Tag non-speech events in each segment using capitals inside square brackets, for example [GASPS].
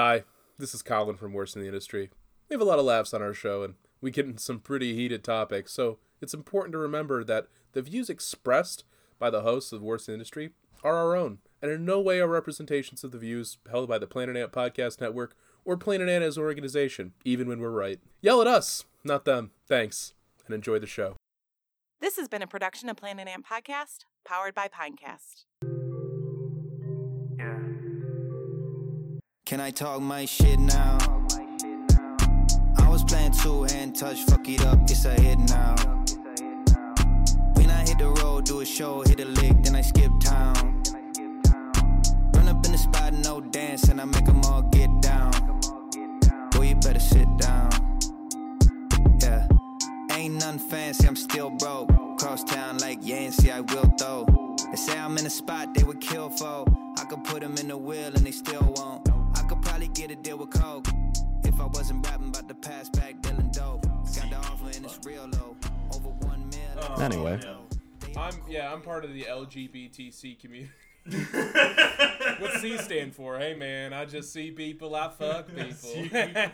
Hi, this is Colin from Worst in the Industry. We have a lot of laughs on our show, and we get into some pretty heated topics, so it's important to remember that the views expressed by the hosts of Worst in the Industry are our own, and in no way are representations of the views held by the Planet Ant Podcast Network or Planet Ant as an organization, even when we're right. Yell at us, not them. Thanks, and enjoy the show. This has been a production of Planet Ant Podcast, powered by Pinecast. Can I talk my shit now? I was playing two hand touch, fuck it up, it's a hit now. When I hit the road, do a show, hit a lick, then I skip town. Run up in the spot, no dance, and I make them all get down. Boy, you better sit down. Yeah, ain't nothing fancy, I'm still broke. Cross town like Yancey, I will though. They say I'm in a spot they would kill for. I could put them in the wheel and they still won't. I could probably get a deal with Coke. If I wasn't rapping about the past back dealing dope. Got the offer and it's real low. Over one mil. Oh, anyway. I'm yeah, I'm part of the LGBTC community. [LAUGHS] What's C stand for? Hey man, I just see people, I fuck [LAUGHS] people. See [LAUGHS] hey, people.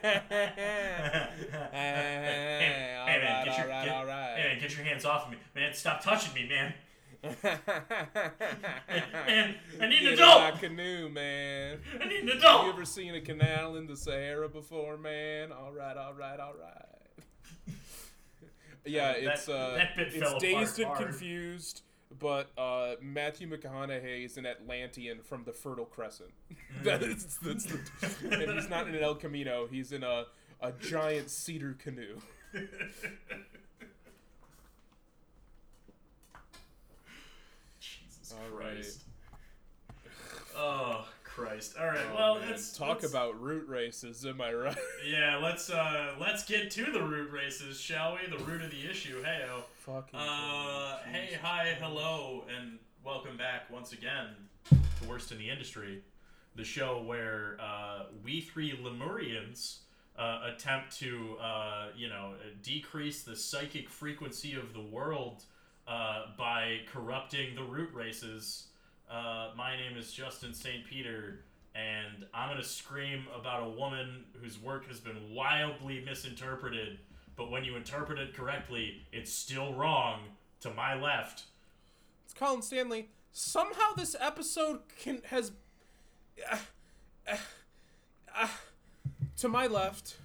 hey, all Hey, man, right, get your, all right, get, all right. Hey man, get your hands off of me, man! Stop touching me, man! Man, I need an Get my adult. canoe, man. I need an adult. You ever seen a canal in the Sahara before, man? All right, all right, all right. yeah, That- it's uh, that it's dazed and hard. confused, but uh, Matthew McConaughey is an Atlantean from the Fertile Crescent. [LAUGHS] that is, that's the, and he's not in an El Camino. He's in a a giant cedar canoe. [LAUGHS] Jesus All right. Christ. [LAUGHS] Oh Christ! All right, well, Oh, man, let's talk let's- about root races. Am I right? [LAUGHS] Yeah, let's uh let's get to the root races, shall we? The root of the issue. Heyo. Fucking. Uh, hey, Jesus hi, Christ. hello, and welcome back once again to Worst in the Industry, the show where uh, we three Lemurians uh, attempt to, uh, you know, decrease the psychic frequency of the world uh, by corrupting the root races. Uh, my name is Justin St. Peter, and I'm going to scream about a woman whose work has been wildly misinterpreted, but when you interpret it correctly, it's still wrong. To my left, It's Colin Stanley. Somehow this episode can has. Uh, uh, uh, to my left.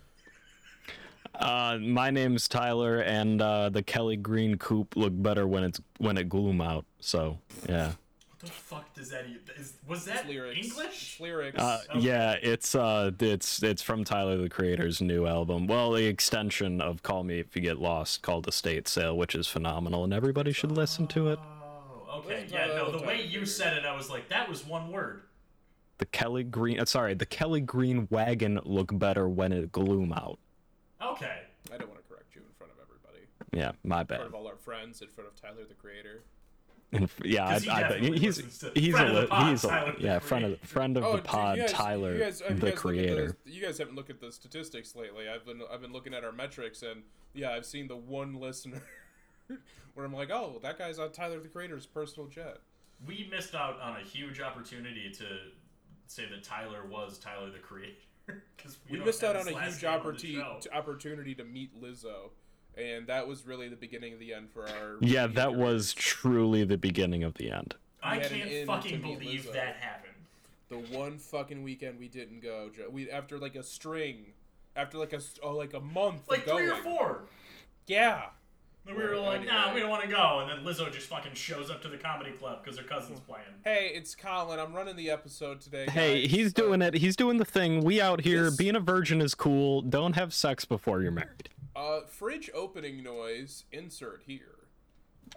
Uh, my name's Tyler, and uh, the Kelly Green coupe look better when it's when it gloom out. So yeah, what the fuck does that even? Is, was that lyrics. English? It's lyrics. uh, Okay. yeah, it's uh, it's it's from Tyler the Creator's new album. Well, the extension of "Call Me If You Get Lost" called "Estate Sale," which is phenomenal, and everybody should listen to it. Oh, okay. Wasn't Yeah, no, the the way you said it, I was like, that was one word. The Kelly Green, uh, sorry, the Kelly Green wagon look better when it gloom out. Okay. I don't want to correct you in front of everybody. Yeah, my bad. In front of all our friends, in front of Tyler the Creator. And yeah, he I, bet definitely he's he's a li- pod, he's a yeah friend of Creator. friend of Oh, the pod, guys, Tyler you guys, you the guys looked creator. the- you guys haven't looked at the statistics lately. I've been I've been looking at our metrics, and yeah, I've seen the one listener [LAUGHS] where I'm like, oh, that guy's on Tyler the Creator's personal jet. We missed out on a huge opportunity to say that Tyler was Tyler the Creator. Because We missed out on a huge opportunity opportunity to meet Lizzo, and that was really the beginning of the end for our. Yeah, that was truly the beginning of the end. I we had can't fucking believe Lizzo. that happened. the one fucking weekend we didn't go. We after like a string, after like a s- oh like a month Like of going. three or four. Yeah. And we were like, nah, we don't want to go. And then Lizzo just fucking shows up to the comedy club because her cousin's playing. Hey, it's Colin. I'm running the episode today. Hey, he's doing it. He's doing the thing. We out here This- being a virgin is cool. Don't have sex before you're married. Uh, fridge opening noise. Insert here.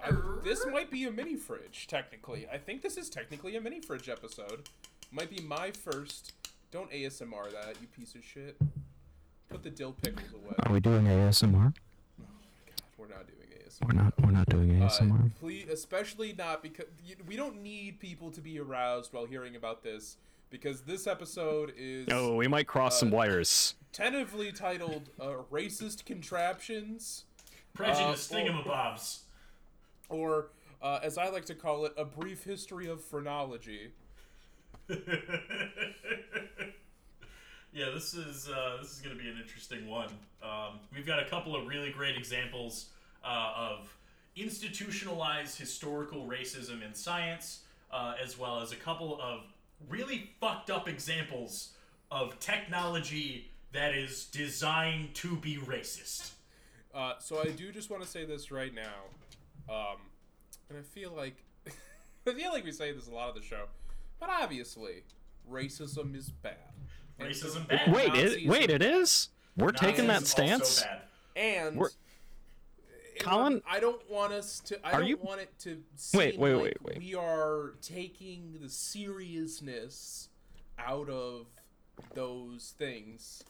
I, this might be a mini fridge, technically. I think this is technically a mini fridge episode. Might be my first. Don't ASMR that, you piece of shit. Put the dill pickles away. Are we doing ASMR? No, God, we're not doing ASMR. We're not. We're not doing Uh, ASMR. please, especially not because we don't need people to be aroused while hearing about this because this episode is Oh, we might cross some uh, wires. tentatively titled uh, "Racist Contraptions," Prejudice uh, or- thingamabobs. or uh, as I like to call it, "A Brief History of Phrenology." yeah, [LAUGHS] Yeah, this is uh, this is going to be an interesting one. Um, we've got a couple of really great examples uh, of institutionalized historical racism in science, uh, as well as a couple of really fucked up examples of technology that is designed to be racist. Uh, so I do just want to say this right now, um, and I feel like [LAUGHS] I feel like we say this a lot of the show, but obviously, racism is bad. Racism so- bad. Wait, it, wait, it is. We're taking that Nazis also stance. bad. and We're- it- Colin? I don't want us to. I Are don't you- want it to. Seem Wait, wait, like wait, wait. We are taking the seriousness out of those things,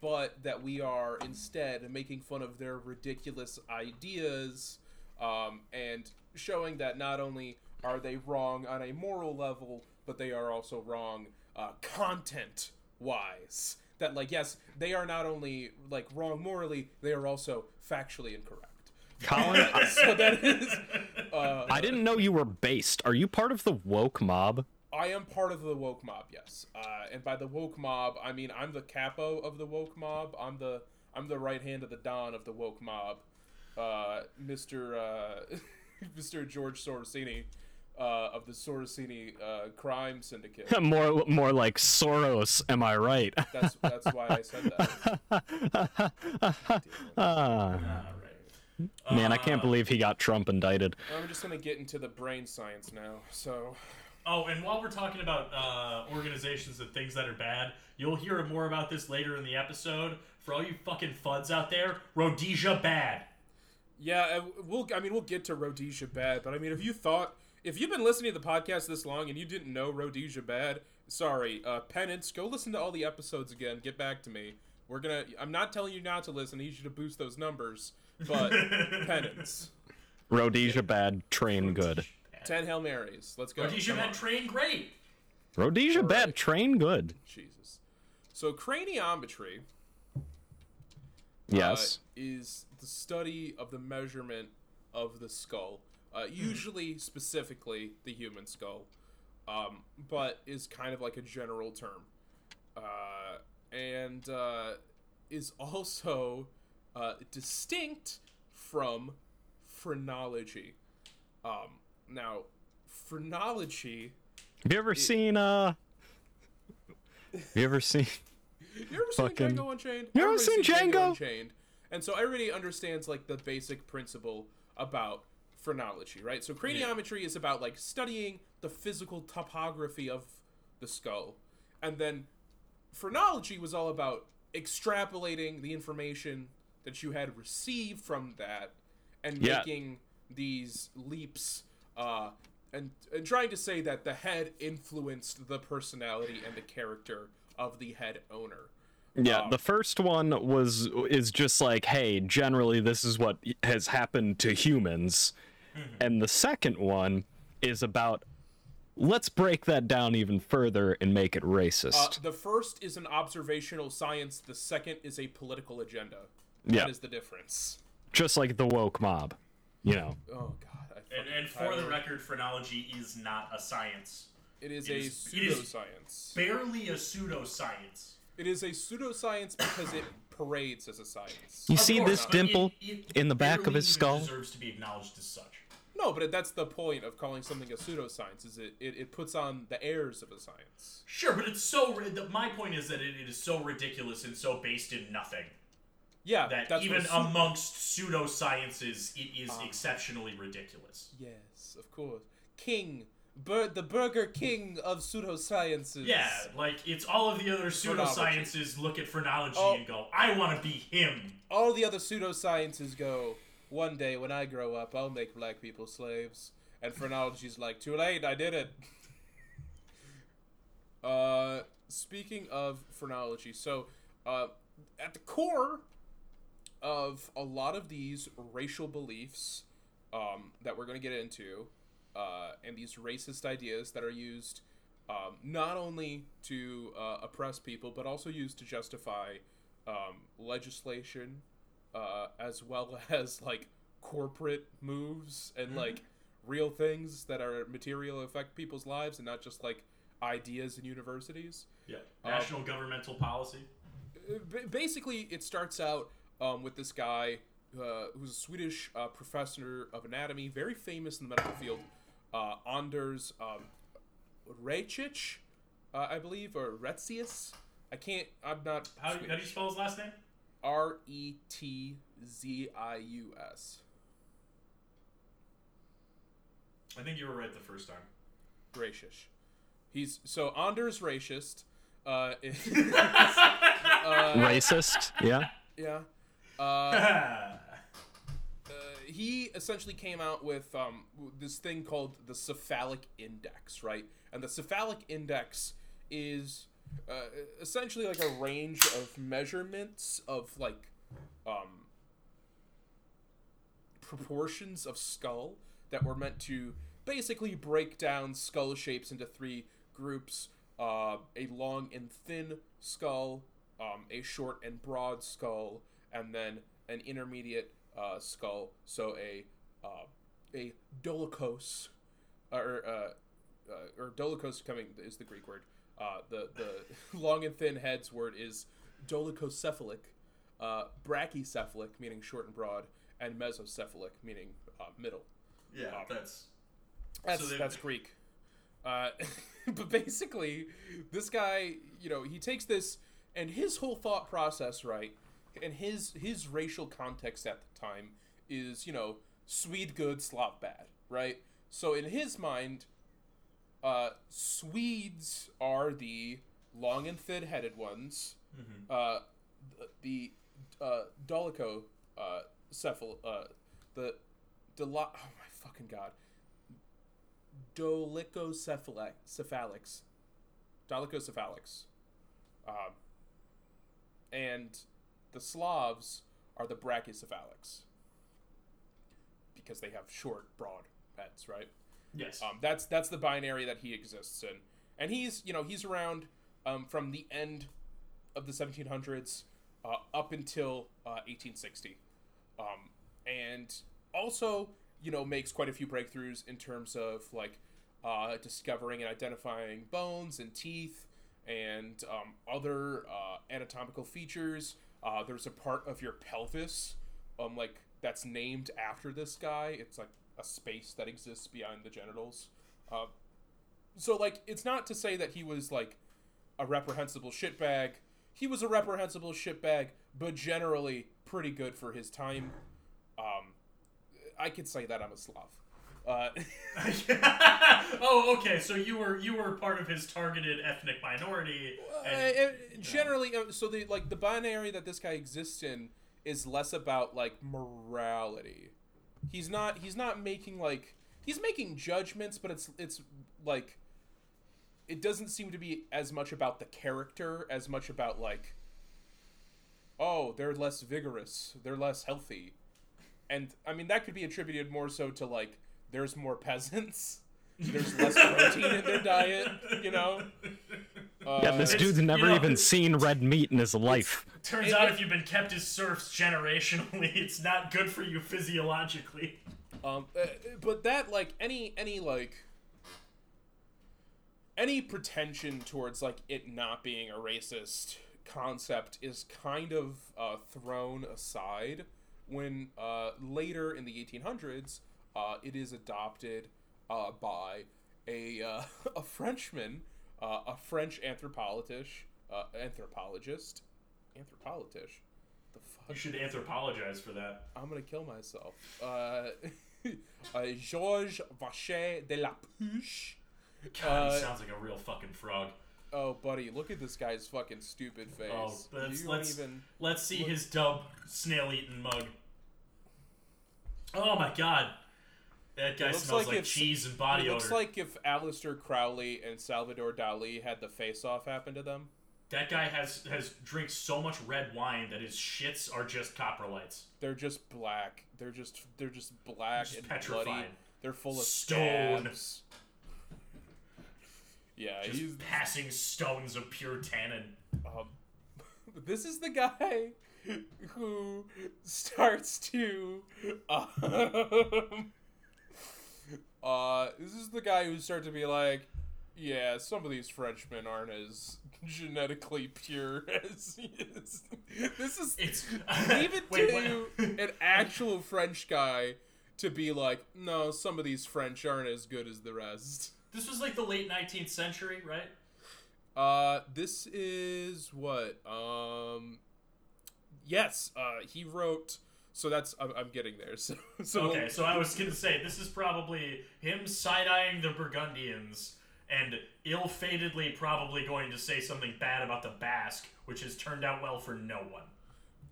but that we are instead making fun of their ridiculous ideas, um, and showing that not only are they wrong on a moral level, but they are also wrong uh, content wise. That like yes, they are not only like wrong morally, they are also factually incorrect. Colin, [LAUGHS] so that is, uh, I didn't know you were based. Are you part of the woke mob? I am part of the woke mob, yes. Uh, and by the woke mob, I mean I'm the capo of the woke mob. I'm the I'm the right hand of the don of the woke mob, uh, Mister uh, [LAUGHS] Mister George Sorosini uh, of the Sorosini uh, crime syndicate. [LAUGHS] more, more like Soros. Am I right? That's that's why I said that. Ah, All right. man, I can't believe he got Trump indicted. I'm just gonna get into the brain science now. So Oh, and while we're talking about uh, organizations and things that are bad, you'll hear more about this later in the episode. For all you fucking fuds out there, Rhodesia bad. Yeah, uh, we'll. I mean, we'll get to Rhodesia Bad, but I mean, if you thought, if you've been listening to the podcast this long and you didn't know Rhodesia Bad, sorry, uh, penance. Go listen to all the episodes again. Get back to me. We're gonna. I'm not telling you not to listen. I need you to boost those numbers, but [LAUGHS] penance. Rhodesia bad, train good. Ten hail marys. Let's go. Rhodesia Come bad on. train great. Rhodesia Alright. bad, train good. Jesus. So craniometry uh, Yes. is the study of the measurement of the skull, uh, usually specifically the human skull, um, but is kind of like a general term, uh, and uh, is also uh, distinct from phrenology. Um, now, phrenology. Have you ever seen uh? Have you ever seen? [LAUGHS] You ever Fucking- seen Django Unchained? You ever Everybody's seen Django? Unchained, and so everybody understands like the basic principle about phrenology, right? So craniometry is about like studying the physical topography of the skull, and then phrenology was all about extrapolating the information that you had received from that and Yeah. making these leaps uh, and, and trying to say that the head influenced the personality and the character of the head owner. Yeah, Um, the first one was is just like, hey, generally this is what has happened to humans, and the second one is about let's break that down even further and make it Uh, racist. the first is an observational science. The second is a political agenda. Yeah. That is the difference. just like the woke mob, you know. Oh God. I And, and for the record, phrenology is not a science. it is it a is- it is- pseudoscience. Barely a pseudoscience. It is a pseudoscience because it parades as a science. You Of see course, this but dimple it- it in the back of his skull? deserves to be acknowledged as such. No, but that's the point of calling something a pseudoscience. Is it, it, it puts on the airs of a science. Sure, but it's so. ri- the- My point is that it, it is so ridiculous and so based in nothing Yeah, that that's even amongst pseudosciences, it is Ah. exceptionally ridiculous. Yes, of course. King, Bur- the Burger King of pseudosciences. Yeah, like it's all of the other Phrenology. pseudosciences look at phrenology Oh. and go, "I want to be him." all the other pseudosciences go, one day when I grow up, I'll make black people slaves. And phrenology's like, too late, I did it. [LAUGHS] uh, speaking of phrenology, so uh, at the core of a lot of these racial beliefs um, that we're going to get into, uh, and these racist ideas that are used um, not only to uh, oppress people, but also used to justify um, legislation, uh, as well [LAUGHS] as like corporate moves and like real things that are material affect people's lives, and not just like ideas in universities. Yeah. National governmental policy. B- basically, it starts out um, with this guy uh, who's a Swedish uh, professor of anatomy, very famous in the medical field, uh, Anders um, Rejcic, uh, I believe, or Retzius. I can't. I'm not. How, do you- how do you spell his last name? R E T Z I U S. I think you were right the first time. Racist. He's so Anders racist. [LAUGHS] [LAUGHS] Uh, Racist. Yeah. yeah. Uh, [LAUGHS] uh, he essentially came out with um, this thing called the cephalic index, right? And the cephalic index is uh, essentially like a range of measurements of like um, proportions of skull that were meant to basically break down skull shapes into three groups uh, a long and thin skull, um, a short and broad skull, and then an intermediate uh, skull. So a uh, a dolichos, or uh, uh, or dolichos coming is the Greek word. Uh, the the [LAUGHS] long and thin heads word is dolichocephalic, uh, brachycephalic meaning short and broad, and mesocephalic meaning uh, middle. Yeah, that's That's So that's Greek. Uh, [LAUGHS] but basically, this guy, you know, he takes this and his whole thought process, right, and his his racial context at the time is, you know, Swede good, Slav bad, right? So in his mind, uh, Swedes are the long and thin-headed ones. Uh, the uh, Dolicho uh, cephal, uh, the Delo- oh my fucking god, Dolichocephalic, cephalics, Dolichocephalics, um, and the Slavs are the Brachycephalics because they have short, broad heads, right? yes. Um, that's that's the binary that he exists in, and he's you know he's around um, from the end of the 1700s uh, up until uh, 1860, um, and also you know makes quite a few breakthroughs in terms of like uh, discovering and identifying bones and teeth and um, other uh, anatomical features. Uh, there's a part of your pelvis, um, like that's named after this guy. It's like a space that exists behind the genitals. Uh, so like, it's not to say that he was like a reprehensible shitbag. He was a reprehensible shitbag, but generally pretty good for his time. Um, I could say that I'm a Slav. Uh, [LAUGHS] [LAUGHS] oh, okay. So you were you were part of his targeted ethnic minority. And, Uh, uh, generally, so the like the binary that this guy exists in is less about like morality. He's not. He's not making like he's making judgments, but it's it's like it doesn't seem to be as much about the character as much about like oh they're less vigorous, they're less healthy, and I mean that could be attributed more so to like there's more peasants. There's less protein in their diet, you know. [LAUGHS] Uh, Yeah, this It's- dude's you never know, even seen red meat in his life. Turns It- out it- if you've been kept as serfs generationally, [LAUGHS] it's not good for you physiologically. Um, uh, but that like any any like any pretension towards like it not being a racist concept is kind of uh, thrown aside when uh, later in the 1800s uh, it is adopted uh, by a uh, [LAUGHS] a Frenchman, uh, a French anthropologist, uh, anthropologist, anthropologist. The fuck? You should anthropologize for that. I'm gonna kill myself. Uh, [LAUGHS] uh, Georges Vacher de la Puche. God, he sounds like a real fucking frog. Oh, buddy, look at this guy's fucking stupid face. Oh, let's let's, even. let's see his dub snail eating mug. Oh my god, that guy smells like like, if- cheese and body It looks odor. like if Aleister Crowley and Salvador Dali had the face-off happen to them. that guy has has drinks so much red wine that his shits are just coprolites. They're just black. They're just they're just black Just and petrified. bloody. They're full of Stone. stabs. Yeah, Just he's passing stones of pure tannin. um, [LAUGHS] this is the guy who starts to [LAUGHS] um, uh this is the guy who starts to be like Yeah, some of these Frenchmen aren't as genetically pure [LAUGHS] as he is. This is It's leave it [LAUGHS] Wait, to what- an actual French guy to be like, no, some of these French aren't as good as the rest. This was like the late 19th century, right? Uh, this is what? Um, yes. Uh, he wrote. So that's I'm, I'm getting there. [LAUGHS] So so Okay, so I was gonna say this is probably him side-eyeing the Burgundians and ill-fatedly probably going to say something bad about the Basque, which has turned out well for no one.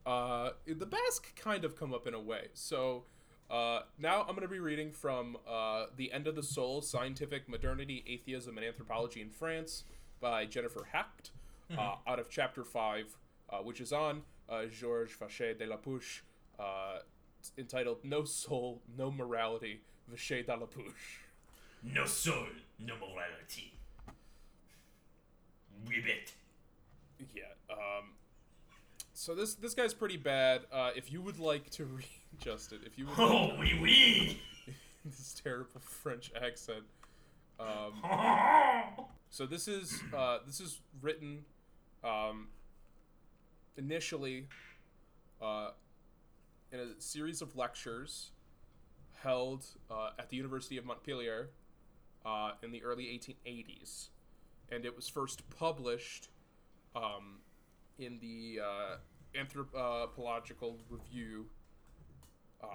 Uh, the Basque kind of come up in a way. So, uh, now I'm going to be reading from uh, The End of the Soul Scientific Modernity, Atheism, and Anthropology in France by Jennifer Hecht, uh, out of chapter 5, uh, which is on uh, Georges Vacher de la Pouche, uh, entitled No Soul, No Morality, Vacher de la Pouche. No soul, no morality. Ribbit. Yeah. Um, so this this guy's pretty bad. Uh, if you would like to [LAUGHS] read Justin, if you would like Oh, oui, [LAUGHS] oui. this terrible French accent. Um, [LAUGHS] so this is uh, this is written um, initially uh, in a series of lectures held uh, at the University of Montpellier uh, in the early 1880s, and it was first published um, in the uh, Anthropological Review um,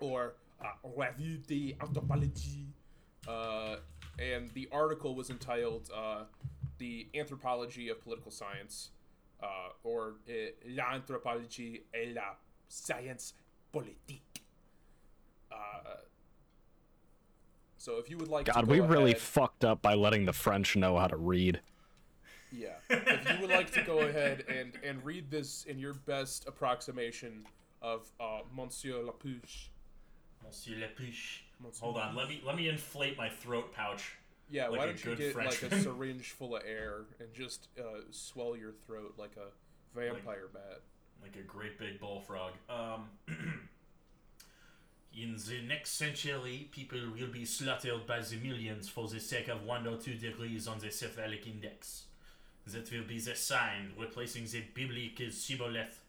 or uh, Revue d'Anthropologie. Uh, and the article was entitled uh, The Anthropology of Political Science, uh, or uh, L'Anthropologie et la Science Politique. Uh, so if you would like to God, go we really ahead- fucked up by letting the French know how to read. yeah. If you would like to go ahead and, and read this in your best approximation of uh, Monsieur Lapouche. Monsieur Lapuche. Monsieur Hold on, let me let me inflate my throat pouch. Yeah, Like why don't you get like a [LAUGHS] syringe full of air and just uh, swell your throat like a vampire bat? like a great big bullfrog. Um, [CLEARS THROAT] in the next century, people will be slaughtered by the millions for the sake of one or two degrees on the cephalic index. That will be the sign replacing the biblical shibboleth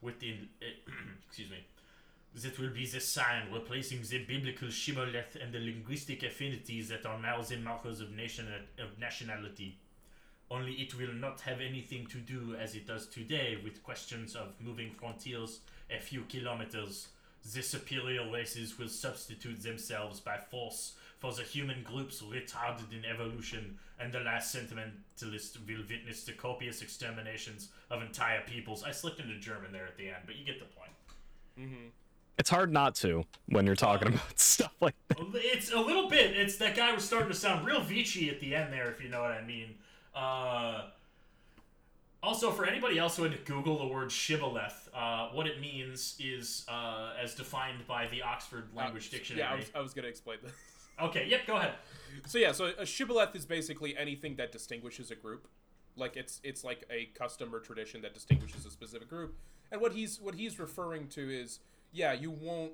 with the [CLEARS THROAT] excuse me. That will be the sign replacing the biblical shibboleth and the linguistic affinities that are now the markers of nation of nationality. Only it will not have anything to do, as it does today, with questions of moving frontiers a few kilometers. The superior races will substitute themselves by force for the human groups retarded in evolution, and the last sentimentalist will witness the copious exterminations of entire peoples. I slipped into German there at the end, but you get the point. Mm-hmm. It's hard not to when you're talking about [LAUGHS] stuff like that. It's a little bit. It's that guy was starting to sound real Vichy at the end there, if you know what I mean. Uh, also, for anybody else who had to Google the word shibboleth, uh, what it means is, uh, as defined by the Oxford Language Dictionary. Uh, Yeah, I was, I was going to explain this. [LAUGHS] Okay, yep, go ahead. So yeah, so a shibboleth is basically anything that distinguishes a group. Like it's it's like a custom or tradition that distinguishes a specific group. And what he's what he's referring to is yeah, you won't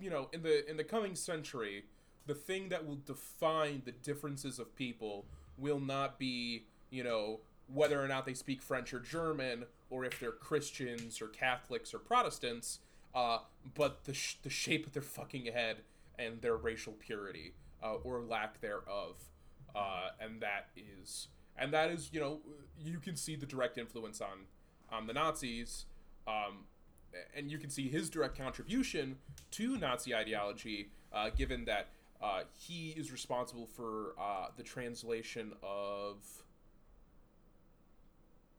you know, in the in the coming century, the thing that will define the differences of people will not be, you know, whether or not they speak French or German or if they're Christians or Catholics or Protestants, uh, but the sh- the shape of their fucking head and their racial purity uh, or lack thereof, uh, and that is and that is you know you can see the direct influence on on the Nazis, um, and you can see his direct contribution to Nazi ideology, uh, given that uh, he is responsible for uh, the translation of.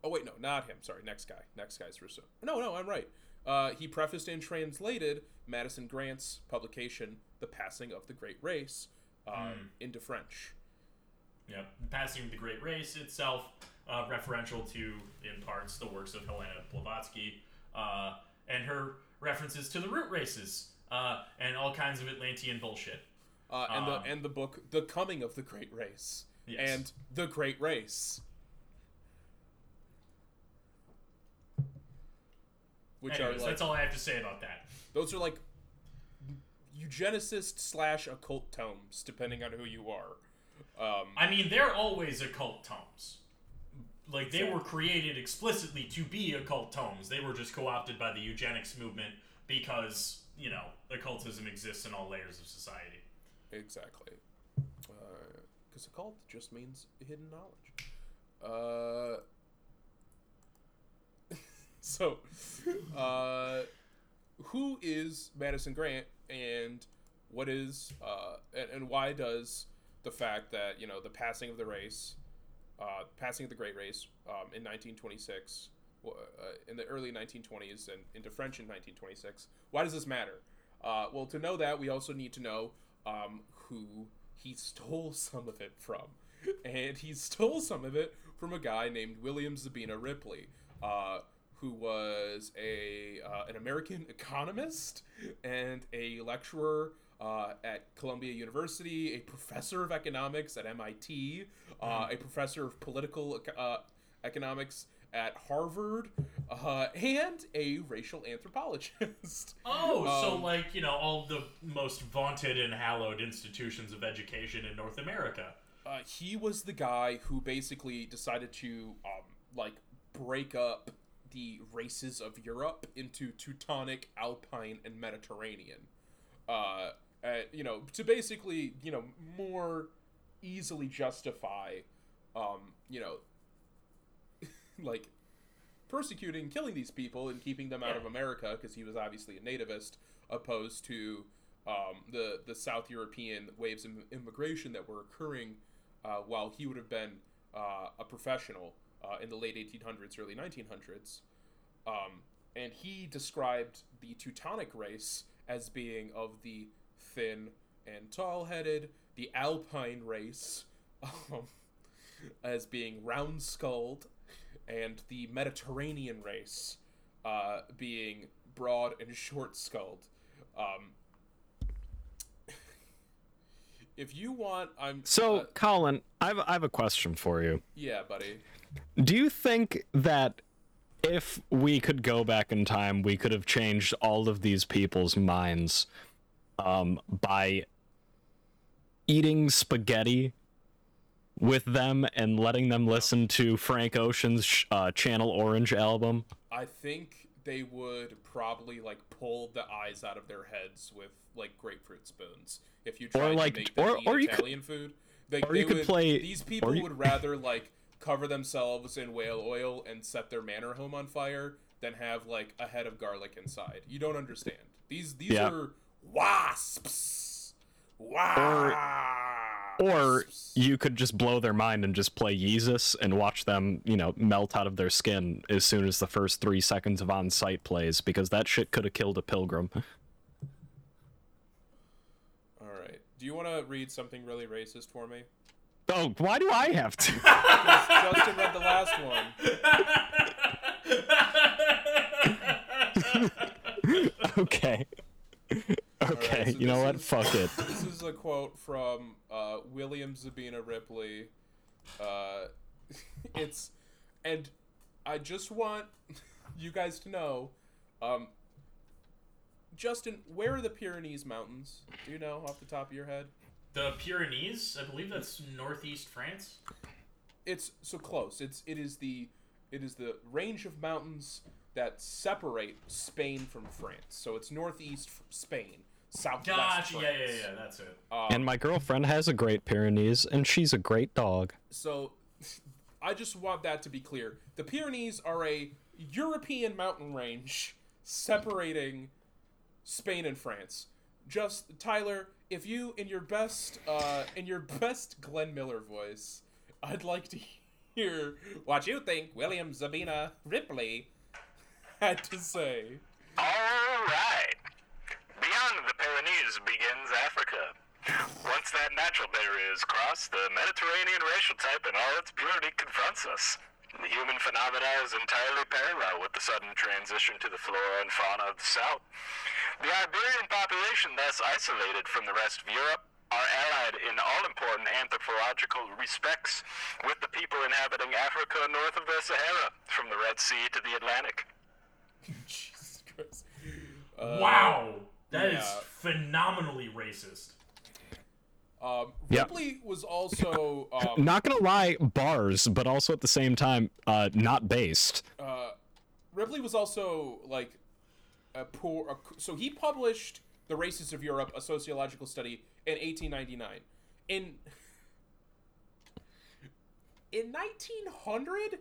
Oh wait, no, not him. Sorry, next guy. Next guy's Rousseau. No, no, I'm right. Uh, he prefaced and translated Madison Grant's publication, "The Passing of the Great Race," uh, into French. Yep. The Passing of the Great Race itself, uh, referential to, in parts, the works of Helena Blavatsky, uh, and her references to the root races, uh, and all kinds of Atlantean bullshit. Uh, and Um, the and the book, "The Coming of the Great Race," Yes. and "The Great Race," which Anyways, are like that's all I have to say about that. those are like eugenicist slash occult tomes, depending on who you are. Um, I mean, they're always occult tomes. Like they were created explicitly to be occult tomes. They were just co-opted by the eugenics movement because you know occultism exists in all layers of society. Exactly. Because occult just means hidden knowledge. Uh, [LAUGHS] so, uh, who is Madison Grant, and what is uh, and, and why does the fact that you know the passing of the race, uh, passing of the Great Race um, in 1926, uh, in the early 1920s and into French in 1926, why does this matter? Uh, well, to know that, we also need to know um, who he stole [LAUGHS] some of it from. And he stole some of it from a guy named William Zebina Ripley, uh, who was a uh, an American economist and a lecturer uh, at Columbia University, a professor of economics at MIT, uh, a professor of political uh, economics at Harvard, uh, and a racial anthropologist. [LAUGHS] Oh, so Um, like you know all the most vaunted and hallowed institutions of education in North America. uh, he was the guy who basically decided to um, like break up the races of Europe into Teutonic, Alpine, and Mediterranean. Uh, uh, you know, to basically you know more easily justify, um, you know, [LAUGHS] like persecuting, killing these people and keeping them out of America because he was obviously a nativist, opposed to um, the the South European waves of immigration that were occurring uh, while he would have been uh, a professional uh, in the late 1800s, early 1900s. Um, and he described the Teutonic race as being of the thin and tall-headed, the Alpine race um, as being round-skulled, and the Mediterranean race uh, being broad and short-skulled. Um, [LAUGHS] if you want, I'm So, uh, Colin, I've I have a question for you. yeah, buddy. Do you think that if we could go back in time, we could have changed all of these people's minds um, by eating spaghetti with them and letting them listen to Frank Ocean's uh, Channel Orange album? I think they would probably like pull the eyes out of their heads with like grapefruit spoons if you tried like- to make them or- eat or you could- Italian food. They, or they you could play- These people you- would rather like cover themselves in whale oil and set their manor home on fire than have like a head of garlic inside. You don't understand. These these Yeah. are wasps. Wasps. Or you could just blow their mind and just play Yeezus and watch them, you know, melt out of their skin as soon as the first three seconds of On Sight plays, because that shit could have killed a pilgrim. All right. Do you want to read something really racist for me? Oh, why do I have to? [LAUGHS] Justin read the last one. [LAUGHS] okay. Okay, so you know this what? is- Fuck it. [LAUGHS] This is a quote from uh, William Zebina Ripley. Uh, [LAUGHS] it's, and I just want [LAUGHS] you guys to know, um, Justin, where are the Pyrenees Mountains? Do you know off the top of your head? The Pyrenees, I believe that's northeast France. It's so close. It's it is the it is the range of mountains that separate Spain from France. So it's northeast f- Spain, southwest Gotcha. France. Yeah, yeah, yeah. That's it. And my girlfriend has a great Pyrenees, and she's a great dog. So [LAUGHS] I just want that to be clear. The Pyrenees are a European mountain range separating Spain and France. Just Tyler, if you in your best uh in your best Glenn Miller voice, I'd like to hear what you think William Zebina Ripley had to say. All right. Beyond the Pyrenees begins Africa. Once that natural barrier is crossed, the Mediterranean racial type in all its purity confronts us. The human phenomena is entirely parallel with the sudden transition to the flora and fauna of the South. The Iberian population, thus isolated from the rest of Europe, are allied in all important anthropological respects with the people inhabiting Africa north of the Sahara, from the Red Sea to the Atlantic. [LAUGHS] Jesus Christ. Uh, wow, that is yeah. phenomenally racist. Um, Yeah. Ripley was also um, Not gonna lie, bars, but also at the same time, uh, not based. uh, Ripley was also like a poor. A, so he published "The Races of Europe: A Sociological Study" in 1899. In in 1900,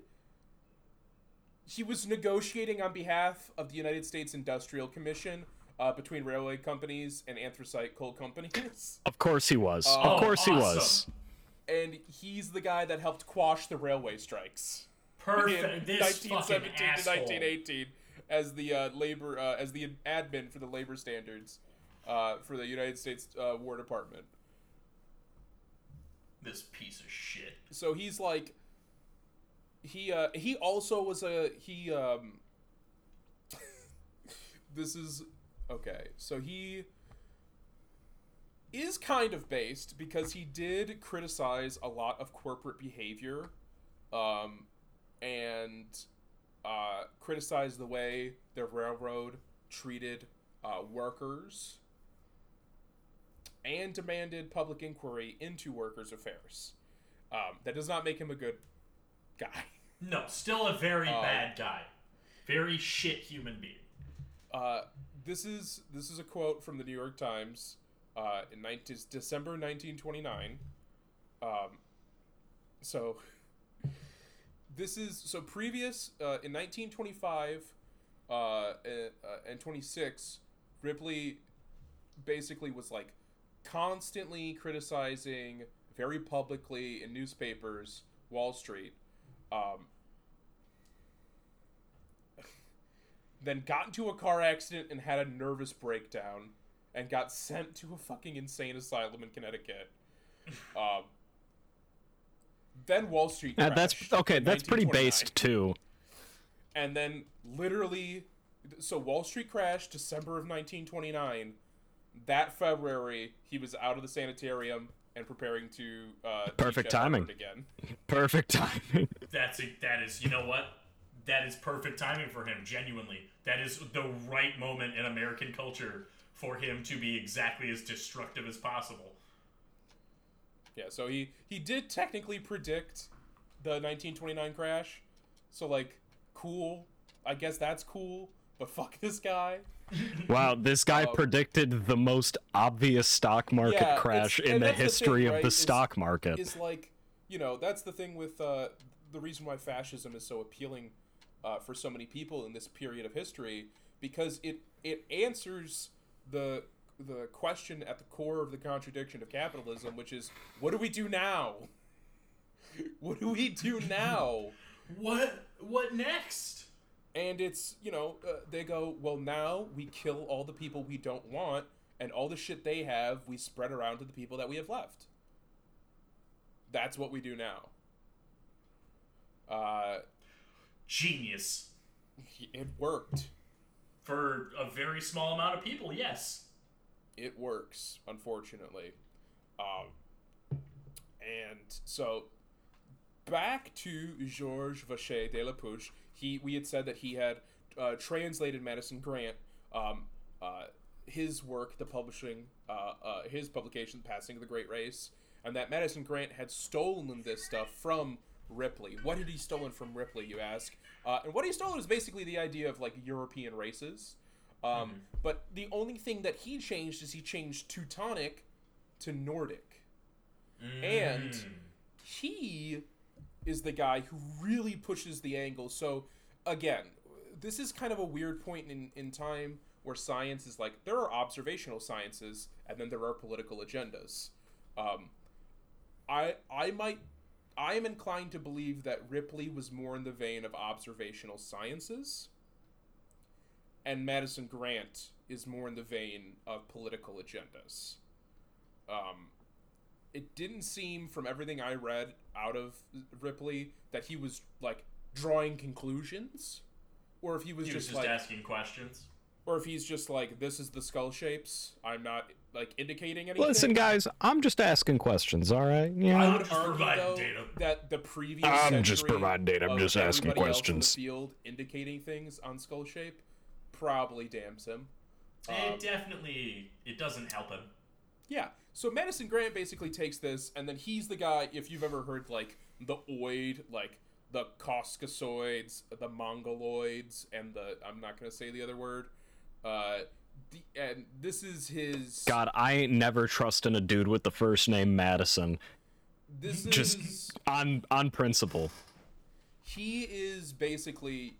he was negotiating on behalf of the United States Industrial Commission uh, between railway companies and anthracite coal companies. [LAUGHS] Of course he was. Oh, of course he was. and he's the guy that helped quash the railway strikes. in Perfect. This 1917 to asshole. 1918 as the uh, labor uh, as the admin for the labor standards uh, for the United States uh, War Department. This piece of shit. So he's like he uh, he also was a he um [LAUGHS] this is okay. So he is kind of based because he did criticize a lot of corporate behavior um and uh criticize the way the railroad treated uh, workers and demanded public inquiry into workers' affairs. Um, that does not make him a good guy. [LAUGHS] No, still a very Um, bad guy. Very shit human being. Uh, this is this is a quote from the New York Times uh, in 19, December 1929. Um, so this is so previous uh, in 1925 uh, and, uh, and 26. Ripley basically was like constantly criticizing very publicly in newspapers Wall Street. Um, then got into a car accident and had a nervous breakdown and got sent to a fucking insane asylum in Connecticut. [LAUGHS] Um, then Wall Street. Uh, that's okay. That's pretty based too. And then literally, so Wall Street crashed December of 1929. That February, he was out of the sanitarium and preparing to uh, Perfect timing. Again. [LAUGHS] Perfect timing. That's a, that is you know what? That is perfect timing for him. Genuinely, that is the right moment in American culture for him to be exactly as destructive as possible. Yeah, so he he did technically predict the 1929 crash. So like, cool. I guess that's cool. But [LAUGHS] fuck this guy. Wow, this guy Um, predicted the most obvious stock market Yeah, crash in the that's the history thing, of right, the is- stock market. Is like, you know, that's the thing with uh, the reason why fascism is so appealing uh, for so many people in this period of history because it it answers the the question at the core of the contradiction of capitalism, which is what do we do now? [LAUGHS] What do we do now? [LAUGHS] What what next? And it's, you know, uh, they go, well, now we kill all the people we don't want, and all the shit they have, we spread around to the people that we have left. That's what we do now. Uh, Genius it worked. for a very small amount of people. Yes. It works, unfortunately. Um, and so, back to Georges Vacher de la Puche. He, we had said that he had uh, translated Madison Grant, um, uh, his work, the publishing, uh, uh, his publication, Passing of the Great Race, and that Madison Grant had stolen this stuff from Ripley. What had he stolen from Ripley, you ask? Uh, and what he stole is basically the idea of like European races. Um, But the only thing that he changed is he changed Teutonic to Nordic. And he is the guy who really pushes the angle. So, again, this is kind of a weird point in, in time where science is like there are observational sciences and then there are political agendas. Um, I I might I am inclined to believe that Ripley was more in the vein of observational sciences, and Madison Grant is more in the vein of political agendas. Um, it didn't seem from everything I read out of Ripley that he was like drawing conclusions, or if he was He was just, just like, asking questions. or if he's just like, this is the skull shapes. I'm not like indicating anything. Listen, guys, I'm just asking questions, all right? Yeah. I I'm would just argue providing though data. that the previous I'm just providing data, I'm just asking everybody else in the questions. field indicating things on skull shape probably damns him. Um, it definitely it doesn't help him. Yeah. so Madison Grant basically takes this, and then he's the guy. If you've ever heard like the oid, like the Caucasoids, the Mongoloids, and the I'm not gonna say the other word. Uh, the, and this is his. God, I ain't never trusting a dude with the first name Madison. This Just is on on principle. he is basically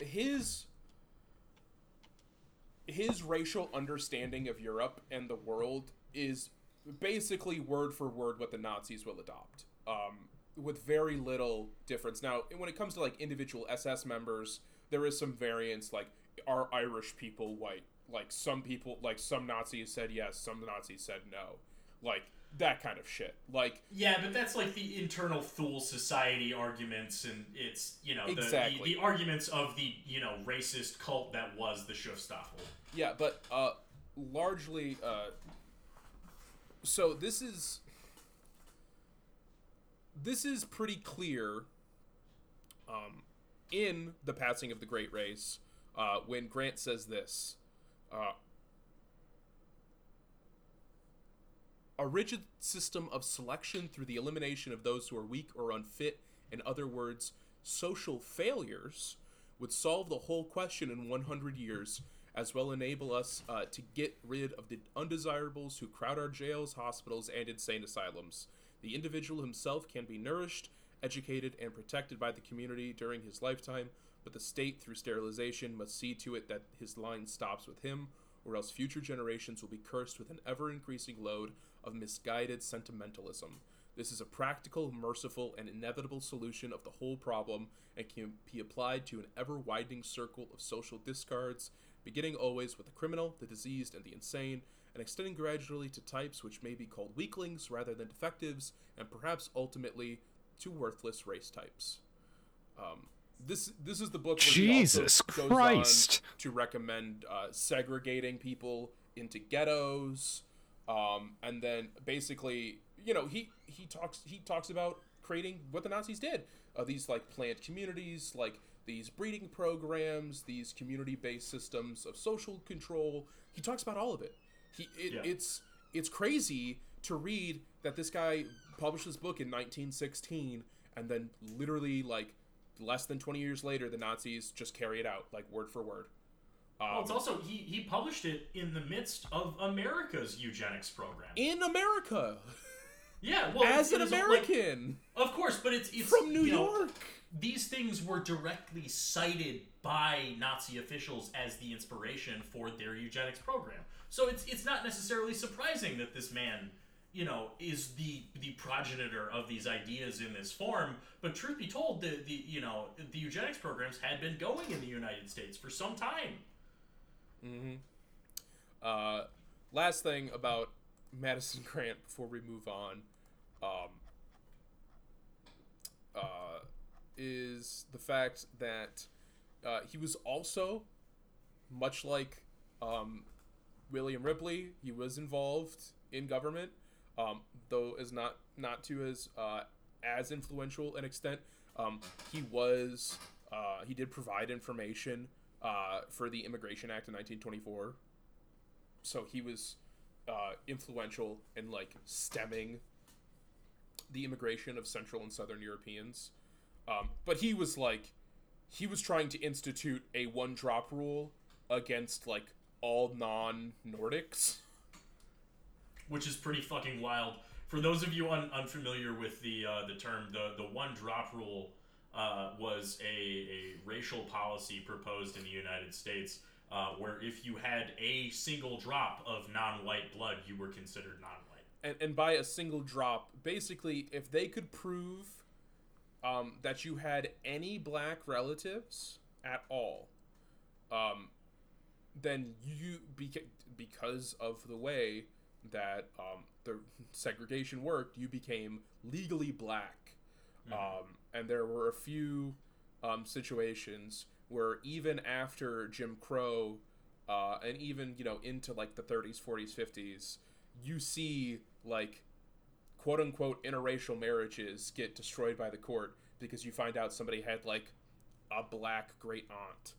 his his racial understanding of Europe and the world is basically word for word what the Nazis will adopt, um, with very little difference. Now, when it comes to like individual SS members, there is some variance. Like, are Irish people white? Like some people, like some Nazis said yes, some Nazis said no, like that kind of shit. Like Yeah, but that's like the internal Thule society arguments, and it's you know the, Exactly. the, the arguments of the you know racist cult that was the Schutzstaffel. Yeah, but uh, largely, uh, so this is this is pretty clear um, in the passing of the Great Race uh, when Grant says this. Uh, a rigid system of selection through the elimination of those who are weak or unfit, in other words, social failures, would solve the whole question in 100 years, as well enable us uh, to get rid of the undesirables who crowd our jails, hospitals, and insane asylums. The individual himself can be nourished, educated, and protected by the community during his lifetime, but the state, through sterilization, must see to it that his line stops with him, or else future generations will be cursed with an ever increasing load of misguided sentimentalism. This is a practical, merciful, and inevitable solution of the whole problem and can be applied to an ever widening circle of social discards, beginning always with the criminal, the diseased, and the insane, and extending gradually to types which may be called weaklings rather than defectives, and perhaps ultimately to worthless race types. Um, this this is the book. Where he also Jesus goes on Christ. to recommend uh, segregating people into ghettos, um, and then basically, you know, he he talks he talks about creating what the Nazis did. Uh, these like planned communities, like these breeding programs, these community-based systems of social control. He talks about all of it. He it, Yeah. it's it's crazy to read that this guy published this book in 1916 and then literally like less than 20 years later the nazis just carry it out like word for word well, it's um, also he he published it in the midst of America's eugenics program. in america yeah, well, [LAUGHS] as an is, like- american of course, but it's, it's from new you know, york these things were directly cited by Nazi officials as the inspiration for their eugenics program. So it's it's not necessarily surprising that this man, you know, is the the progenitor of these ideas in this form. But truth be told, the the you know the eugenics programs had been going in the United States for some time. Mm-hmm. Uh, last thing about Madison [LAUGHS] Grant before we move on, um, uh, is the fact that uh, he was also, much like um, William Ripley, he was involved in government, um, though is not not to as uh, as influential an extent. Um, he was uh, he did provide information uh, for the Immigration Act in 1924 so he was uh, influential in like stemming the immigration of Central and Southern Europeans. Um, but he was like, he was trying to institute a one drop rule against like all non Nordics. Which is pretty fucking wild. For those of you un- unfamiliar with the uh, the term, the the one drop rule uh, was a, a racial policy proposed in the United States, uh, where if you had a single drop of non-white blood, you were considered non-white. And, and by a single drop, basically, if they could prove um, that you had any black relatives at all, um, then you beca- because of the way that um, the segregation worked, you became legally black. Um, and there were a few um, situations where even after Jim Crow, uh, and even you know into like the 30s, 40s, 50s, you see like quote unquote interracial marriages get destroyed by the court because you find out somebody had like a black great aunt.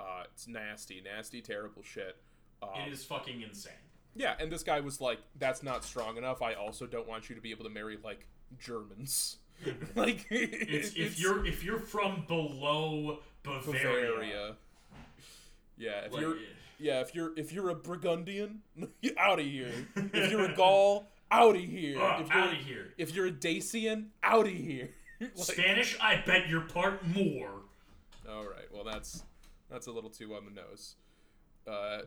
Uh, it's nasty, nasty, terrible shit. Um, It is fucking insane. Yeah, and this guy was like, "That's not strong enough. I also don't want you to be able to marry like Germans." [LAUGHS] like, It's, if you're if you're from below Bavaria, Bavaria. Yeah, if Like, you're yeah, if you're if you're a Burgundian, [LAUGHS] out of here. If you're a [LAUGHS] Gaul, out of here. Ugh, if you're, here. If you're a Dacian, out of here. Like- Spanish, I bet you're part more. all right, well that's that's a little too on the nose. Uh,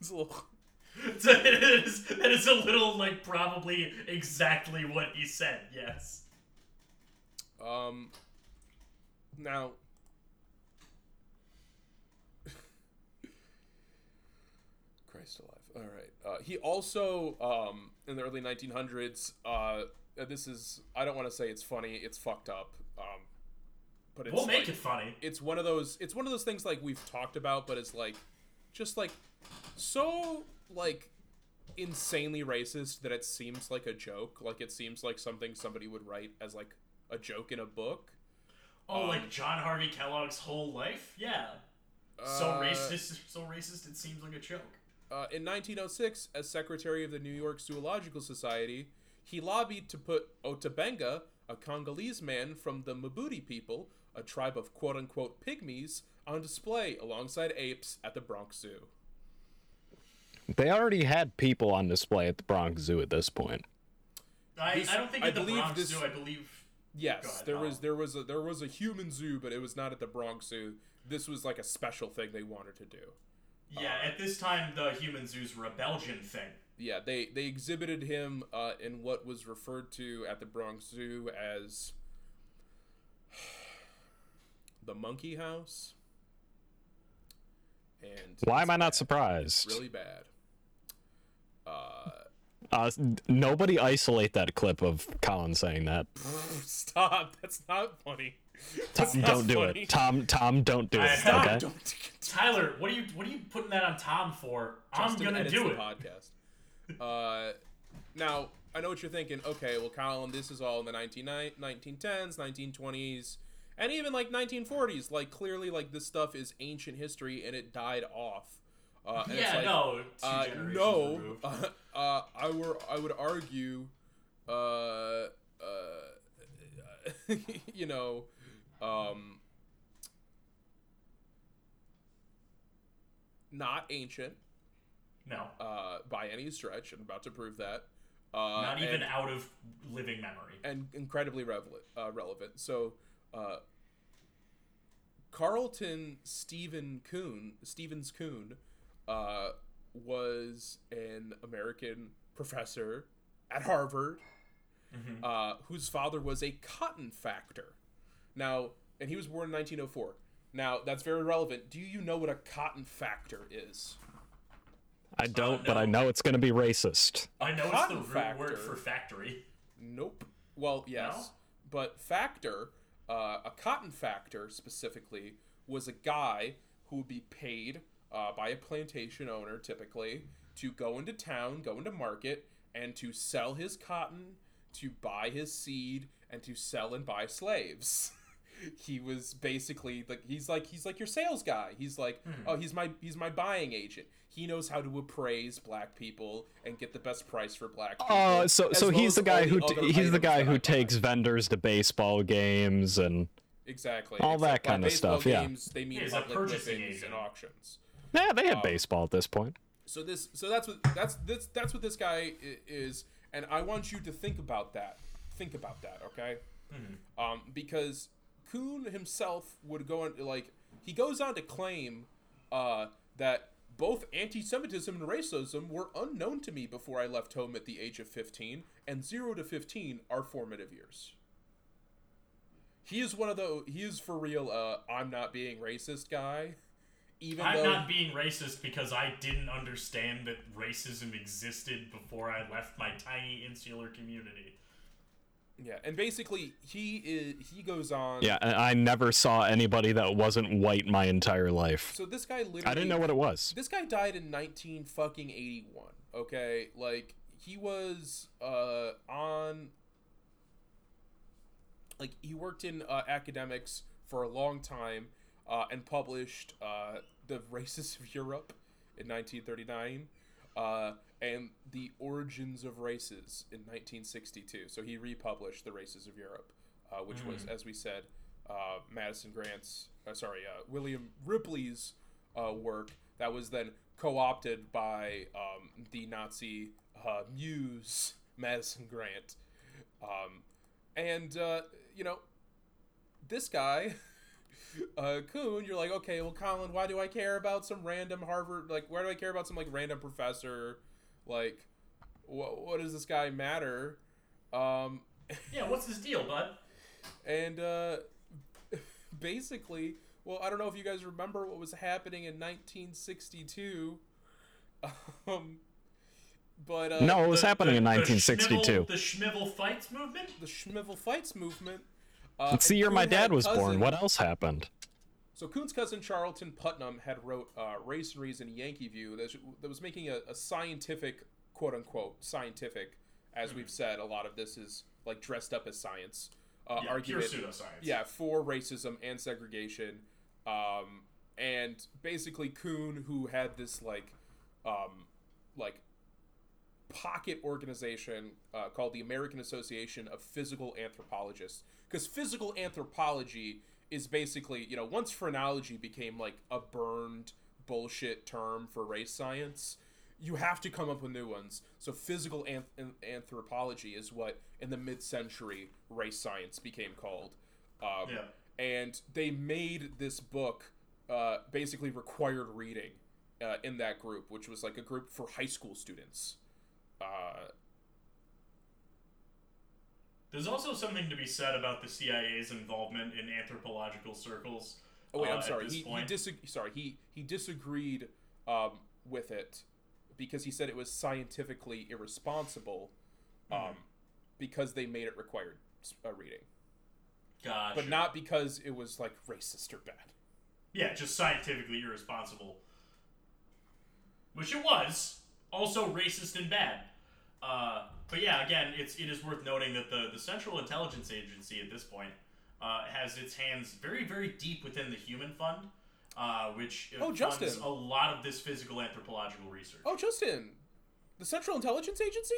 it's a little. [LAUGHS] So it is, that is a little like probably exactly what he said. Yes. Um. Now. [LAUGHS] Christ alive! All right. Uh, he also, um, in the early 1900s, uh, this is I don't want to say it's funny. It's fucked up. Um, but it's We'll make like- it funny. It's one of those. It's one of those things like we've talked about, but it's like, just like, so like insanely racist that it seems like a joke. Like it seems like something somebody would write as like a joke in a book. Oh, Um, like John Harvey Kellogg's whole life? Yeah. So Uh, racist, so racist. It seems like a joke. Uh, in 1906, as secretary of the New York Zoological Society, he lobbied to put Ota Benga, a Congolese man from the Mabuti people, a tribe of quote unquote pygmies, on display alongside apes at the Bronx Zoo. They already had people on display at the Bronx Zoo at this point. I, This- I don't think I at the believe Bronx this- Zoo. I believe. Yes, ahead, there Al. was there was a there was a human zoo, but it was not at the Bronx Zoo. This was like a special thing they wanted to do. Yeah, Uh, at this time, the human zoos were a Belgian thing. Yeah, they they exhibited him uh, in what was referred to at the Bronx Zoo as [SIGHS] the Monkey House. And Why am I not surprised? Really bad. Uh, Uh, nobody isolate that clip of Colin saying that. [LAUGHS] stop! That's not funny. That's Tom, not don't do it. Tom, Tom, don't do it. Stop, Okay. [LAUGHS] Don't. Tyler, what are you what are you putting that on Tom for? Justin I'm gonna do the it. Podcast. Uh, now I know what you're thinking. Okay, well, Colin, this is all in the 19, 1910s, 1920s, and even like 1940s. Like clearly, like this stuff is ancient history, and it died off. Uh, Yeah, like, no. Uh, no, [LAUGHS] uh, I were I would argue, uh, uh, [LAUGHS] you know, um, not ancient no, uh, by any stretch. I'm about to prove that. Uh, not even and, out of living memory. and incredibly relevant. Uh, relevant. So, uh, Carleton Stephen Coon, Stevens Coon, uh, was an American professor at Harvard, Mm-hmm. uh, whose father was a cotton factor. Now, and he was born in 1904. Now, that's very relevant. Do you know what a cotton factor is? I don't, but I know it's going to be racist. I know it's the root factor. word for factory. Nope. Well, yes, No? but factor, uh, a cotton factor specifically, was a guy who would be paid uh, by a plantation owner, typically, to go into town, go into market, and to sell his cotton, to buy his seed, and to sell and buy slaves. [LAUGHS] he was basically like he's like he's like your sales guy. He's like oh he's my he's my buying agent. He knows how to appraise black people and get the best price for black people. Uh, so so well he's the guy who t- he's the guy that I who buy. takes vendors to baseball games and exactly all that except by kinda baseball stuff, yeah. They mean He's a public purchasing and auctions. Yeah, they had baseball at this point. So this so that's what that's this that's what this guy is, and I want you to think about that. Think about that, okay? Um, because Coon himself would go on like he goes on to claim uh, that both anti-Semitism and racism were unknown to me before I left home at the age of 15, and 0 to 15 are formative years. He is one of the he is for real uh I'm not being racist guy. [LAUGHS] Even I'm though not being racist because I didn't understand that racism existed before I left my tiny insular community. Yeah, and basically he is he goes on. Yeah, I never saw anybody that wasn't white my entire life. So this guy literally. I didn't know what it was. This guy died in nineteen fucking eighty one. Okay, like he was uh on. Like he worked in uh, academics for a long time, uh, and published uh, the Races of Europe in nineteen thirty nine. uh, and the origins of races in 1962. So he republished the Races of Europe, uh, which was, as we said, uh, Madison Grant's, uh, sorry, uh, William Ripley's uh, work that was then co-opted by um, the Nazi uh, muse Madison Grant, um, and uh, you know this guy. [LAUGHS] [LAUGHS] Uh, Coon, you're like, okay, well, Colin, why do I care about some random Harvard? Like, why do I care about some like random professor? Like, what what does this guy matter? Um, [LAUGHS] Yeah, what's his deal, bud? and uh, [LAUGHS] basically, well, I don't know if you guys remember what was happening in 1962. Um, but uh, No, it was The- happening in the- the 1962. Schmivel- The Schmivel Fights movement? the Schmivel Fights movement. Uh, It's the and year my Coon had dad was born. cousin- What else happened? So Coon's cousin Charlton Putnam had wrote uh, Race and Reason Yankee View that, that was making a, a scientific, quote unquote, scientific, as we've said, a lot of this is like dressed up as science. Uh, Yeah, argument, pure pseudoscience. Yeah, for racism and segregation. Um, and basically Coon, who had this like, um, like pocket organization uh, called the American Association of Physical Anthropologists. Because physical anthropology is basically, you know, once phrenology became like a burned bullshit term for race science, you have to come up with new ones. So physical anth- anthropology is what in the mid-century race science became called. Um, Yeah. And they made this book uh, basically required reading uh, in that group, which was like a group for high school students. Uh, There's also something to be said about the CIA's involvement in anthropological circles. oh wait, uh, I'm at sorry. He, he sorry he he disagreed um, with it because he said it was scientifically irresponsible um, because they made it required uh, reading, Gotcha. but not because it was like racist or bad. Yeah, just scientifically irresponsible. Which it was. Also racist and bad. Uh, but yeah, again, it's it is worth noting that the, the Central Intelligence Agency at this point uh, has its hands very, very deep within the Human Fund, uh, which uh, Oh, funds Justin. a lot of this physical anthropological research. Oh, Justin, the Central Intelligence Agency.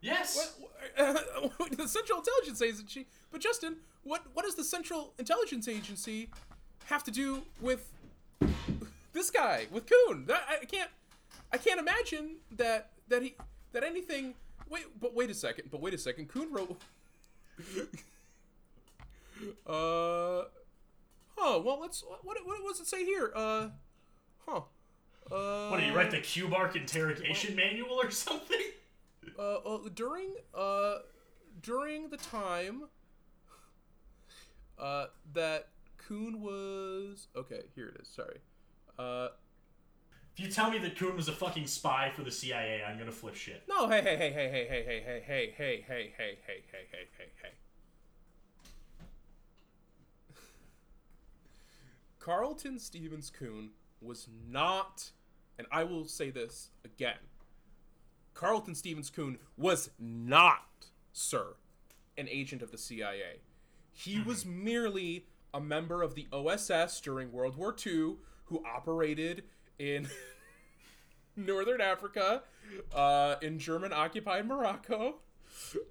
yes! What, [LAUGHS] the Central Intelligence Agency. But Justin, what what does the Central Intelligence Agency have to do with [LAUGHS] this guy with Coon? That, I can't I can't imagine that that he that anything. Wait, but wait a second. But wait a second. Coon wrote. [LAUGHS] uh. Oh well, let's. What what what does it say here? Uh. Huh. Uh, What, did you write the KUBARK interrogation manual or something? uh, uh, during uh during the time uh that Coon was okay, here it is. Sorry. Uh If you tell me that Coon was a fucking spy for the CIA, I'm gonna flip shit. no, hey hey hey hey hey hey hey hey hey hey hey hey hey hey hey hey hey. Carleton Stevens Coon was not, and I will say this again. Carleton Stevens Coon was not, sir, an agent of the CIA. He was merely a member of the OSS during World War II who operated in [LAUGHS] Northern Africa, uh, in German occupied Morocco,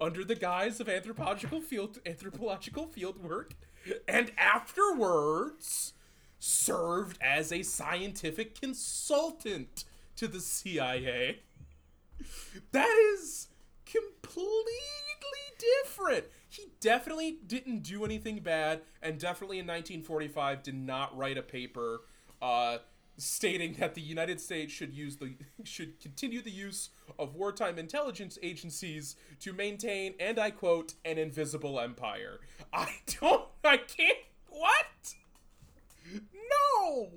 under the guise of anthropological field anthropological field work, and afterwards served as a scientific consultant to the CIA. That is completely different. He definitely didn't do anything bad, and definitely in 1945 did not write a paper uh, stating that the United States should use the [LAUGHS] should continue the use of wartime intelligence agencies to maintain, and I quote, an invisible empire. [LAUGHS] I don't. I can't. What? No.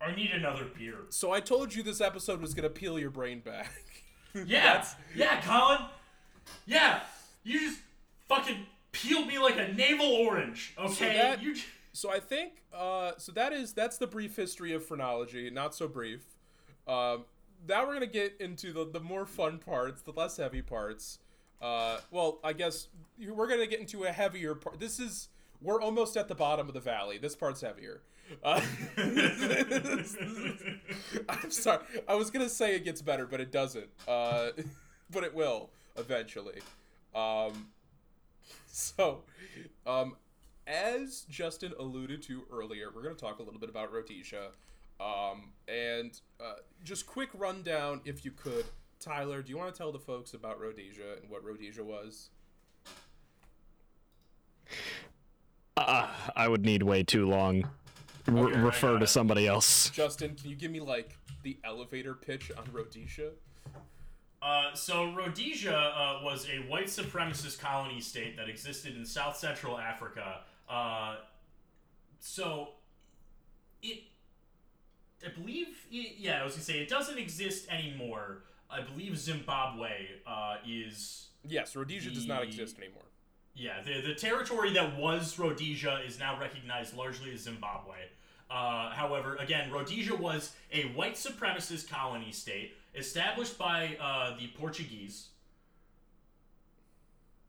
I need another beer. So I told you this episode was gonna peel your brain back. [LAUGHS] Yeah, yeah, Colin. Yeah, you just fucking peeled me like a navel orange. Okay, that- you. j- So I think uh, so that is that's the brief history of phrenology, not so brief. Um, now we're gonna get into the, the more fun parts, the less heavy parts. Uh, well, I guess we're gonna get into a heavier part. This is we're almost at the bottom of the valley. This part's heavier. Uh, [LAUGHS] I'm sorry. I was gonna say it gets better, but it doesn't. Uh, [LAUGHS] but it will eventually. Um, [LAUGHS] so, um, as Justin alluded to earlier, we're gonna talk a little bit about Rhodesia. Um, and uh, just quick rundown, if you could, Tyler. Do you want to tell the folks about Rhodesia and what Rhodesia was? Uh, I would need way too long. Re- Okay, refer to somebody else. Justin, can you give me like the elevator pitch on Rhodesia? Uh, so Rhodesia uh, was a white supremacist colony state that existed in South Central Africa. Uh, so it, I believe, it, yeah, I was gonna say it doesn't exist anymore. I believe Zimbabwe uh, is Yes, Rhodesia does not exist anymore. yeah, the, the territory that was Rhodesia is now recognized largely as Zimbabwe. Uh, however, again, Rhodesia was a white supremacist colony state established by uh, the Portuguese.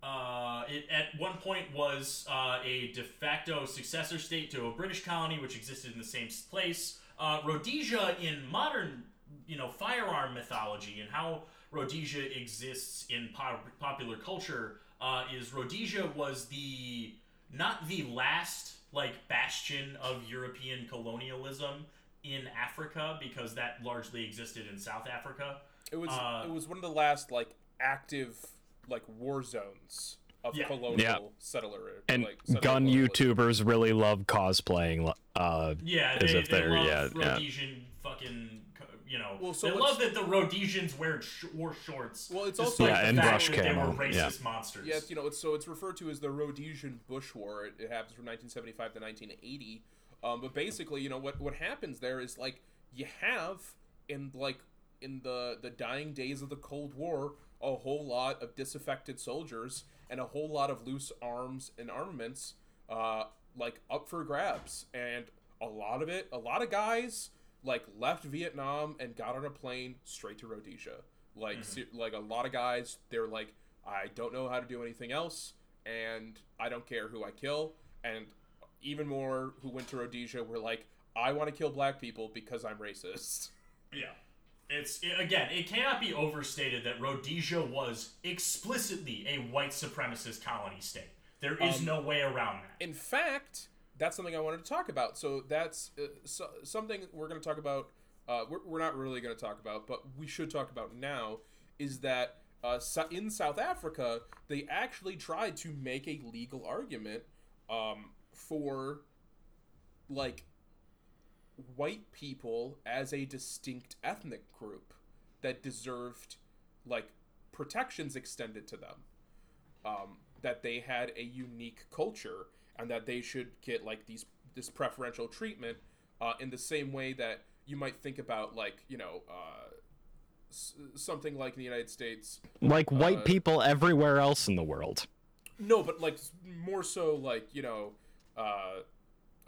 Uh, it at one point was uh, a de facto successor state to a British colony, which existed in the same place. Uh, Rhodesia, in modern, you know, firearm mythology and how Rhodesia exists in pop- popular culture, uh, is Rhodesia was the not the last like bastion of European colonialism in Africa because that largely existed in South Africa. It was Uh, it was one of the last like active like war zones of Yeah. colonial Yeah. settler And like, settler gun colonialism. YouTubers really love cosplaying. Uh, Yeah, As if they they're- love yeah, yeah. Rhodesian fucking, you know. Well, so they love that the Rhodesians wear sh- wore shorts. Well, it's despite also- Yeah, the and fact brush that they were camo, yeah. racist monsters. Yeah, you know, it's, so it's referred to as the Rhodesian Bush War. It, it happens from 1975 to 1980. Um, but basically, you know, what what happens there is like you have in like in the the dying days of the Cold War a whole lot of disaffected soldiers and a whole lot of loose arms and armaments uh, like up for grabs and a lot of it a lot of guys like left Vietnam and got on a plane straight to Rhodesia like se- like a lot of guys they're like I don't know how to do anything else and I don't care who I kill and even more who went to Rhodesia were like I want to kill black people because I'm racist. Yeah. It's it, again, it cannot be overstated that Rhodesia was explicitly a white supremacist colony state. There is Um, no way around that. In fact, that's something I wanted to talk about. So that's uh, so, something we're going to talk about. Uh, we're, we're not really going to talk about, but we should talk about now. Is that uh, in South Africa they actually tried to make a legal argument um, for like white people as a distinct ethnic group that deserved like protections extended to them um, that they had a unique culture and that they should get like these this preferential treatment uh, in the same way that you might think about like you know uh, s- something like in the United States. like white Uh, people everywhere else in the world. No, but like more so like you know uh,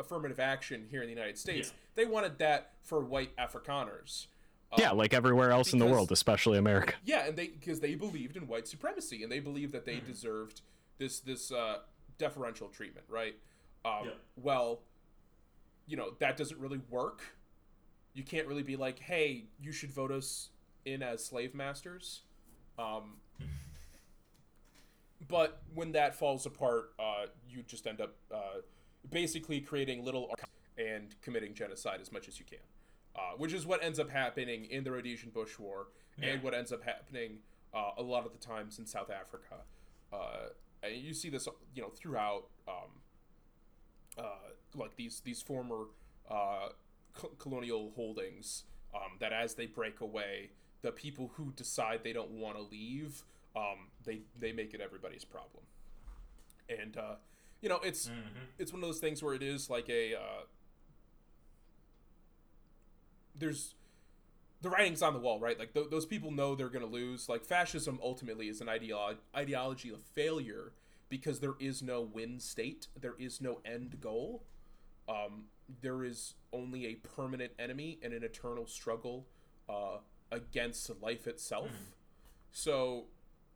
affirmative action here in the United States. Yeah. They wanted that for white Afrikaners. yeah, like everywhere else in the world, especially America. [LAUGHS] Yeah, and they because they believed in white supremacy and they believed that they deserved this this uh, deferential treatment, right? Um, Yeah. Well, you know that doesn't really work. You can't really be like, "Hey, you should vote us in as slave masters." Um, [LAUGHS] but when that falls apart, uh, you just end up uh, basically creating little and committing genocide as much as you can, uh, which is what ends up happening in the Rhodesian Bush War Yeah. and what ends up happening uh, a lot of the times in South Africa. Uh, and you see this, you know, throughout, um, uh, like these these former uh, co- colonial holdings. Um, that as they break away, the people who decide they don't want to leave, um, they they make it everybody's problem. And uh, you know, it's it's one of those things where it is like a uh, there's the writing's on the wall, right? Like th- those people know they're going to lose. Like fascism ultimately is an ideolo- ideology of failure because there is no win state, there is no end goal. Um, there is only a permanent enemy and an eternal struggle uh, against life itself. So,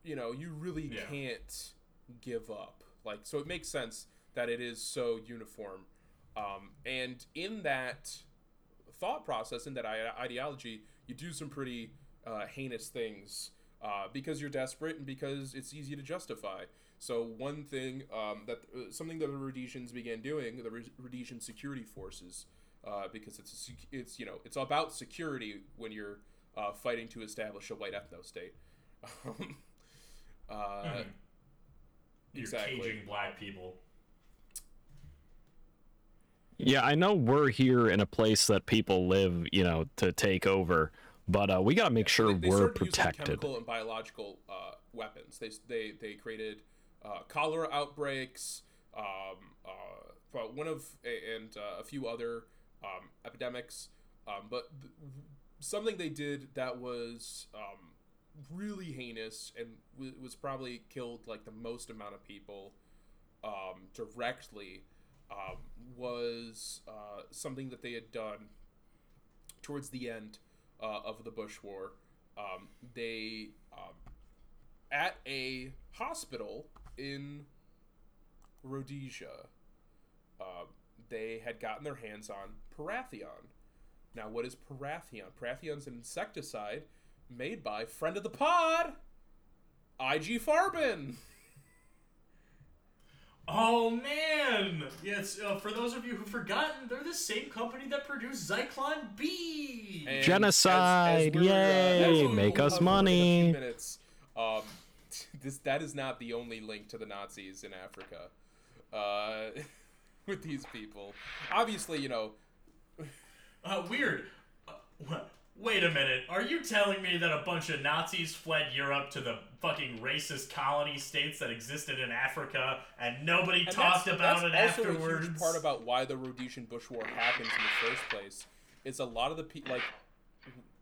you know, you really Yeah. can't give up. Like, so it makes sense that it is so uniform. Um, and in that thought process, in that ideology, you do some pretty uh, heinous things uh, because you're desperate and because it's easy to justify. So one thing um, that uh, something that the Rhodesians began doing, the Rh- Rhodesian security forces, uh, because it's a, it's you know it's about security when you're uh, fighting to establish a white ethno state. [LAUGHS] Um, uh, You're Exactly. caging black people. Yeah, I know we're here in a place that people live, you know, to take over, but uh, we gotta make sure they, they we're started using protected. chemical and biological uh, weapons. They they they created uh, cholera outbreaks. Um, uh, well, one of and uh, a few other um, epidemics. Um, but th- something they did that was um, really heinous and w- was probably killed like the most amount of people um, directly um, was uh, something that they had done towards the end uh, of the Bush War. Um, they um, at a hospital in Rhodesia, uh, they had gotten their hands on Parathion. Now, what is Parathion? Parathion's an insecticide made by friend of the pod, IG Farben. Oh man! Yes, uh, for those of you who've forgotten, they're the same company that produced Zyklon B. And Genocide, we're, uh, yay, we'll make us cover in a few money. Minutes, um, [LAUGHS] this that is not the only link to the Nazis in Africa. Uh, [LAUGHS] with these people, obviously, you know, Uh, weird. Uh, wha- wait a minute. Are you telling me that a bunch of Nazis fled Europe to the fucking racist colony states that existed in Africa and nobody and talked that's, about that's it also afterwards? a huge part about why the Rhodesian Bush War happens in the first place. Is a lot of the people like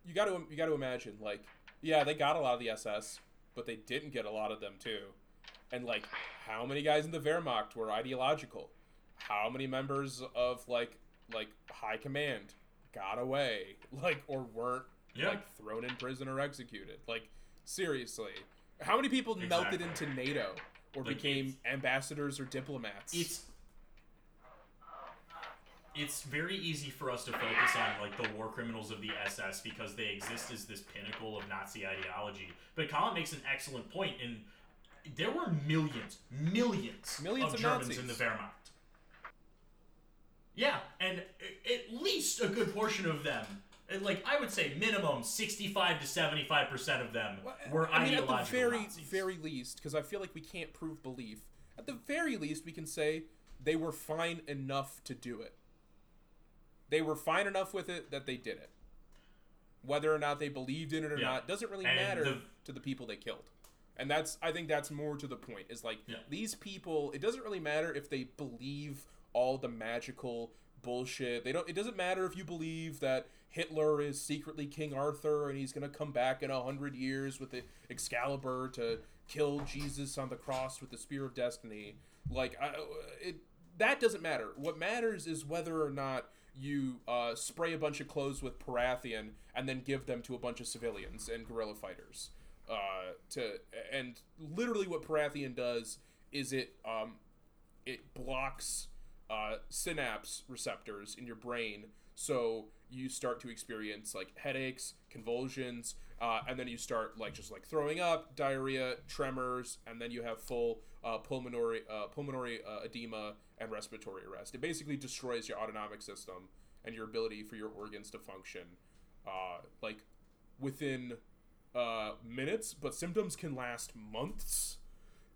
you got to you got to imagine like yeah they got a lot of the SS, but they didn't get a lot of them too, and like how many guys in the Wehrmacht were ideological, how many members of like like high command got away [LAUGHS] like or weren't Yeah. like thrown in prison or executed like seriously how many people melted into nato or Like, became ambassadors or diplomats it's it's very easy for us to focus on like the war criminals of the SS because they exist as this pinnacle of Nazi ideology. But Colin makes an excellent point in there were millions, millions, Millions of of Germans Nazis. in the Wehrmacht. Yeah, and at least a good portion of them, uh, like I would say, minimum sixty-five to seventy-five percent of them uh, were I mean, at the very, Nazis. very least, because I feel like we can't prove belief. At the very least, we can say they were fine enough to do it. They were fine enough with it that they did it. Whether or not they believed in it or Yeah. not doesn't really And matter the- to the people they killed. And that's, I think, that's more to the point. Is like Yeah. these people. It doesn't really matter if they believe all the magical bullshit. They don't. It doesn't matter if you believe that Hitler is secretly King Arthur and he's gonna come back in a hundred years with the Excalibur to kill Jesus on the cross with the spear of destiny. Like, I, it that doesn't matter. What matters is whether or not you uh, spray a bunch of clothes with Parathion and then give them to a bunch of civilians and guerrilla fighters. Uh, to and literally what Parathion does is it um, it blocks uh, synapse receptors in your brain. So you start to experience like headaches convulsions uh, and then you start like just like throwing up diarrhea tremors and then you have full uh, pulmonary uh, pulmonary uh, edema and respiratory arrest. It basically destroys your autonomic system and your ability for your organs to function uh, like within minutes but symptoms can last months.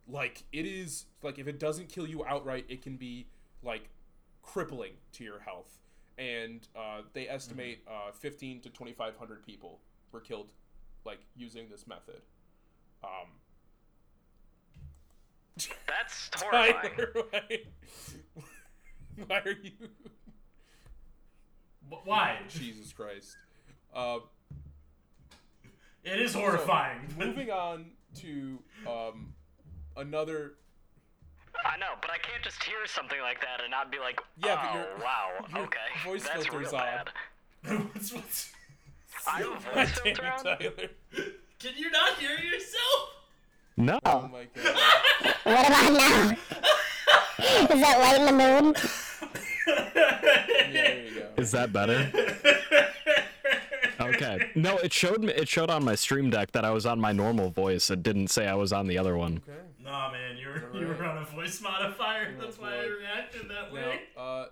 Like it is like if it doesn't kill you outright it can be like crippling to your health and uh, they estimate uh, 15 to 2500 people were killed like using this method um That's [LAUGHS] horrifying. Tyler, why, [LAUGHS] why are you Wh- Why? [LAUGHS] jesus christ uh, It is horrifying. moving on to um, another I know, but I can't just hear something like that and not be like, Yeah, but oh, your- wow, [LAUGHS] your okay, voice that's filter's real on. bad. [LAUGHS] What's- what's- I have a [LAUGHS] voice damn filter it, on? Tyler. Can you not hear yourself? No. oh my god What about now? Is that light in the mood? Yeah, there you go. Is that better? Okay. [LAUGHS] No, it showed me. It showed on my stream deck that I was on my normal voice. It didn't say I was on the other one. Okay. Nah, man, you were you were on a voice modifier. That's why I boy. reacted that Now, way. uh,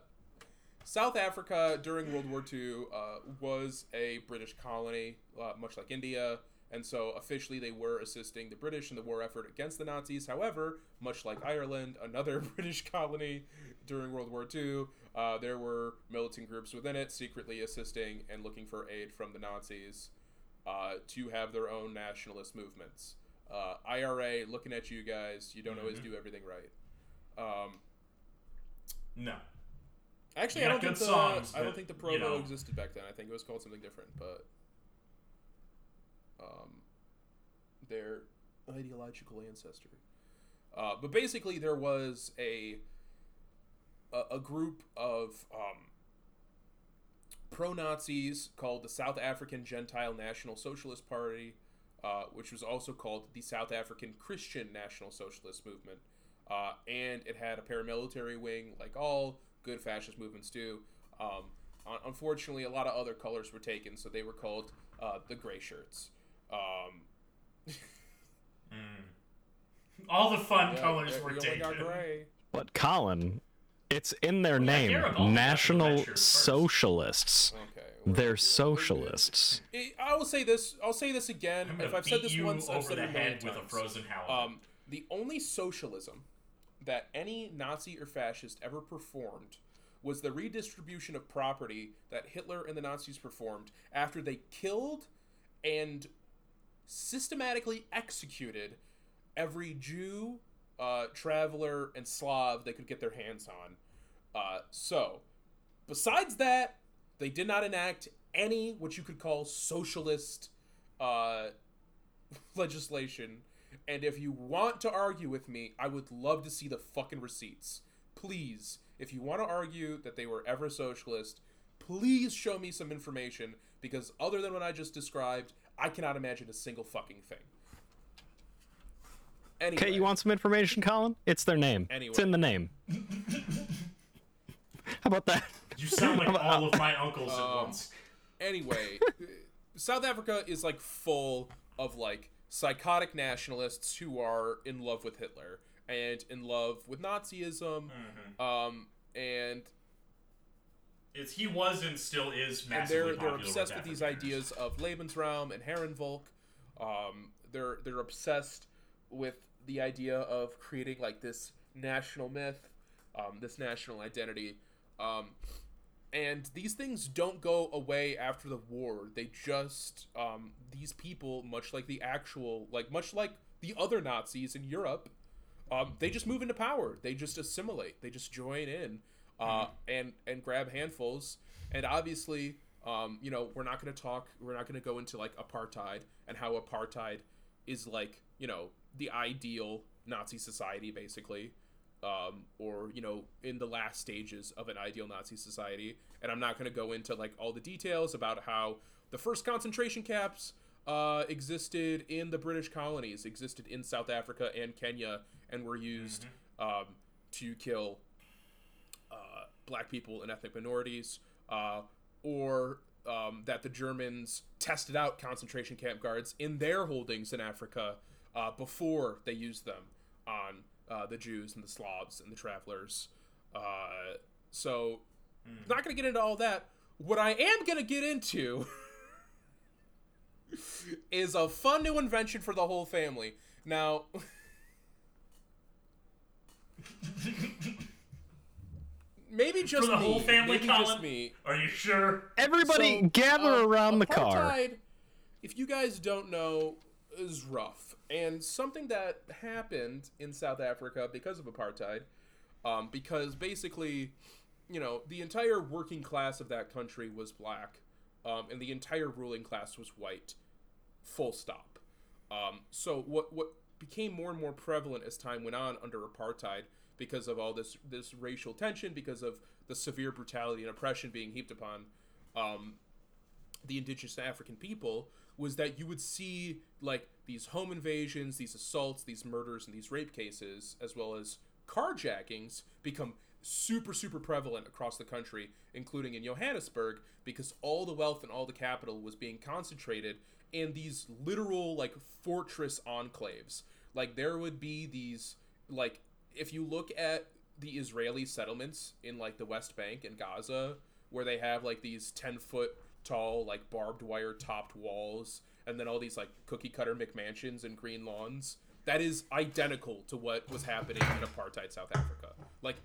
South Africa during World War II uh, was a British colony, uh, much like India, and so officially they were assisting the British in the war effort against the Nazis. However, much like Ireland, another [LAUGHS] British colony during World War II, uh, there were militant groups within it secretly assisting and looking for aid from the Nazis uh, to have their own nationalist movements. Uh, IRA, looking at you guys, you don't always do everything right. Um, No. Actually, I don't think the songs, I don't think the you Provo know. existed back then. I think it was called something different, but um, their ideological ancestor. Uh, but basically, there was a a, a group of um, pro Nazis called the South African Gentile National Socialist Party, uh, which was also called the South African Christian National Socialist Movement. Uh, and it had a paramilitary wing, like all good fascist movements do. Um, unfortunately, a lot of other colors were taken, so they were called uh, the Gray Shirts. Um, [LAUGHS] All the fun yeah, colors yeah, were we taken. gray. But Colin, it's in their name. Garibaldi got the red National. Socialists. Okay. They're socialists. I I will say this. I'll say this again. If I've said this once, I've over said the it a million head with a times. frozen halibut. Um, the only socialism that any Nazi or fascist ever performed was the redistribution of property that Hitler and the Nazis performed after they killed and systematically executed every Jew, uh, traveler, and Slav they could get their hands on. Uh, so, besides that, they did not enact any what you could call socialist uh, [LAUGHS] legislation. And if you want to argue with me, I would love to see the fucking receipts. Please, if you want to argue that they were ever socialist, please show me some information because other than what I just described, I cannot imagine a single fucking thing. Anyway, Okay, you want some information, Colin? It's their name. It's in the name. [LAUGHS] How about that? you sound like all of my uncles at Um, once. anyway, [LAUGHS] South Africa is like full of like psychotic nationalists who are in love with Hitler and in love with Nazism, um, and It's he was and still is and massively they're they're popular obsessed with these ideas of Lebensraum and Herrenvolk. Um, they're they're obsessed with the idea of creating like this national myth, um, this national identity, um, and these things don't go away after the war. They just um, these people, much like the actual, like much like the other Nazis in Europe, um, they just move into power. They just assimilate. They just join in uh, and and grab handfuls. And obviously, um, you know, we're not going to talk. We're not going to go into like apartheid and how apartheid is like you know the ideal Nazi society, basically, um, or you know in the last stages of an ideal Nazi society. And I'm not going to go into like all the details about how the first concentration camps uh, existed in the British colonies, existed in South Africa and Kenya, and were used um, to kill uh, black people and ethnic minorities, uh, or um, that the Germans tested out concentration camp guards in their holdings in Africa uh, before they used them on uh, the Jews and the Slavs and the travelers. Uh, so, not going to get into all that. What I am going to get into [LAUGHS] is a fun new invention for the whole family. Now, [LAUGHS] maybe just For the me, whole family, maybe Colin. just me. Are you sure? Everybody So, gather uh, around the car. If you guys don't know, is rough, and something that happened in South Africa because of apartheid, um, because basically, you know, the entire working class of that country was black, um, and the entire ruling class was white. Full stop. Um, so what what became more and more prevalent as time went on under apartheid because of all this this racial tension, because of the severe brutality and oppression being heaped upon um, the indigenous African people was that you would see like these home invasions, these assaults, these murders, and these rape cases, as well as carjackings become super super prevalent across the country, including in Johannesburg, because all the wealth and all the capital was being concentrated in these literal like fortress enclaves. Like there would be these like if you look at the Israeli settlements in like the West Bank and Gaza, where they have like these ten foot tall like barbed wire topped walls, and then all these like cookie cutter McMansions and green lawns. That is identical to what was happening in apartheid South Africa. Like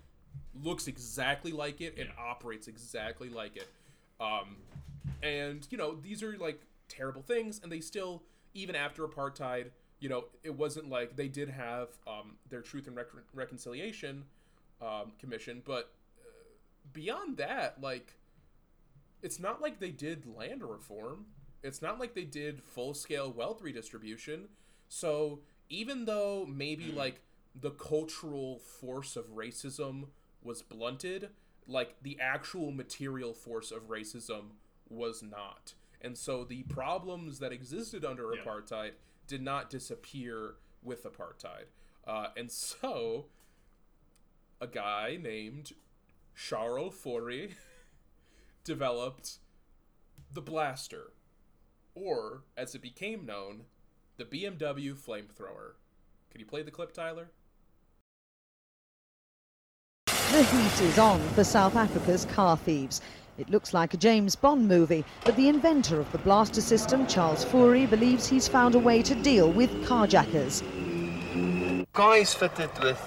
looks exactly like it and operates exactly like it. Um, and you know these are like terrible things, and they still even after apartheid, you know, it wasn't like they did have um, their Truth and Rec- Reconciliation um, Commission, but uh, beyond that, like it's not like they did land reform. It's not like they did full scale wealth redistribution. So even though maybe like the cultural force of racism was blunted, like the actual material force of racism was not. And so the problems that existed under Yeah. apartheid did not disappear with apartheid. Uh, and so a guy named Charles Fourie developed the Blaster, or as it became known, the BMW flamethrower. Can you play the clip, Tyler? The heat is on for South Africa's car thieves. It looks like a James Bond movie, but the inventor of the blaster system, Charles Fourie, believes he's found a way to deal with carjackers. car is fitted with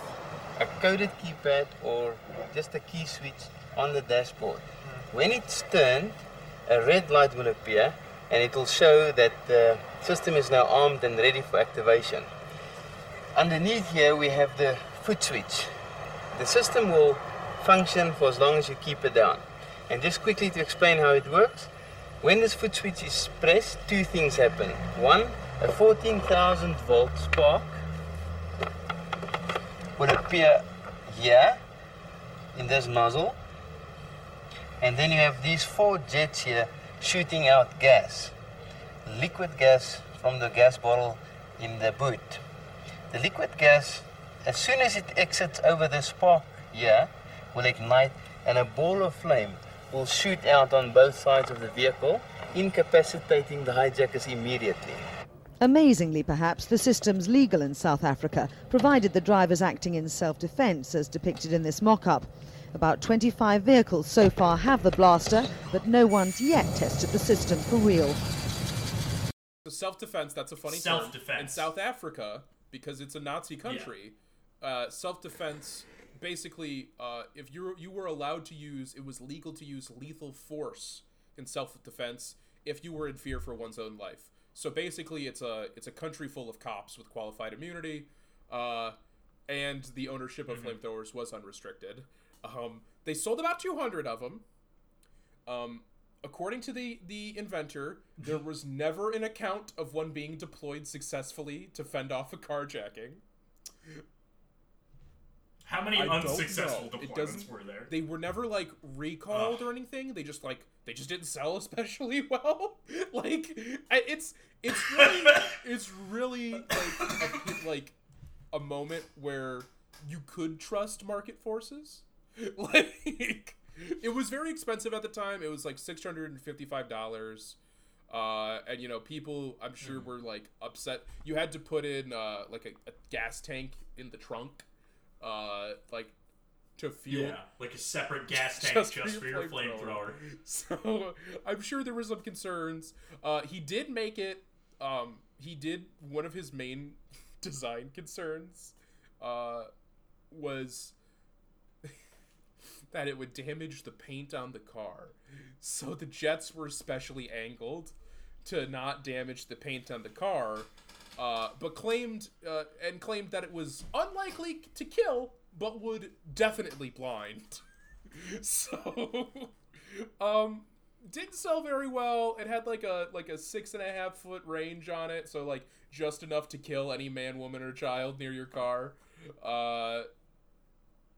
a coded keypad or just a key switch on the dashboard. When it's turned, a red light will appear and it will show that the system is now armed and ready for activation. Underneath here we have the foot switch. The system will function for as long as you keep it down. And just quickly to explain how it works, when this foot switch is pressed, two things happen. One, a 14,000 volt spark will appear here in this nozzle. And then you have these four jets here shooting out gas, liquid gas from the gas bottle in the boot. The liquid gas, as soon as it exits over the spark here, will ignite and a ball of flame will shoot out on both sides of the vehicle, incapacitating the hijackers immediately. Amazingly, perhaps, the system's legal in South Africa, provided the drivers acting in self defence, as depicted in this mock up. About 25 vehicles so far have the blaster, but no one's yet tested the system for real. So self defense, that's a funny term. In Self-defense. In South Africa, because it's a Nazi country, uh, self defense basically, uh, if you you were allowed to use, it was legal to use lethal force in self defense if you were in fear for one's own life. So basically, it's a it's a country full of cops with qualified immunity, uh, and the ownership of flamethrowers was unrestricted. Um, they sold about two hundred of them. Um, according to the the inventor, there was never an account of one being deployed successfully to fend off a carjacking. How many I unsuccessful deployments were there? They were never like recalled or anything. They just like they just didn't sell especially [LAUGHS] well. like it's it's really [LAUGHS] it's really like a, like a moment where you could trust market forces. [LAUGHS] Like it was very expensive at the time. It was like six hundred and fifty five dollars. Uh, and you know, people I'm sure Mm. were like upset. You had to put in uh, like a, a gas tank in the trunk, uh, like to fuel. Yeah, like a separate [LAUGHS] gas tank Just just, for your [LAUGHS] flamethrower. So I'm sure there were some concerns. Uh, he did make it. Um, he did one of his main design concerns uh, was that it would damage the paint on the car. So the jets were specially angled to not damage the paint on the car, uh, but claimed uh, and claimed that it was unlikely to kill, but would definitely blind. [LAUGHS] so, um, didn't sell very well. It had like a like a six and a half foot range on it, so like just enough to kill any man, woman, or child near your car. Uh,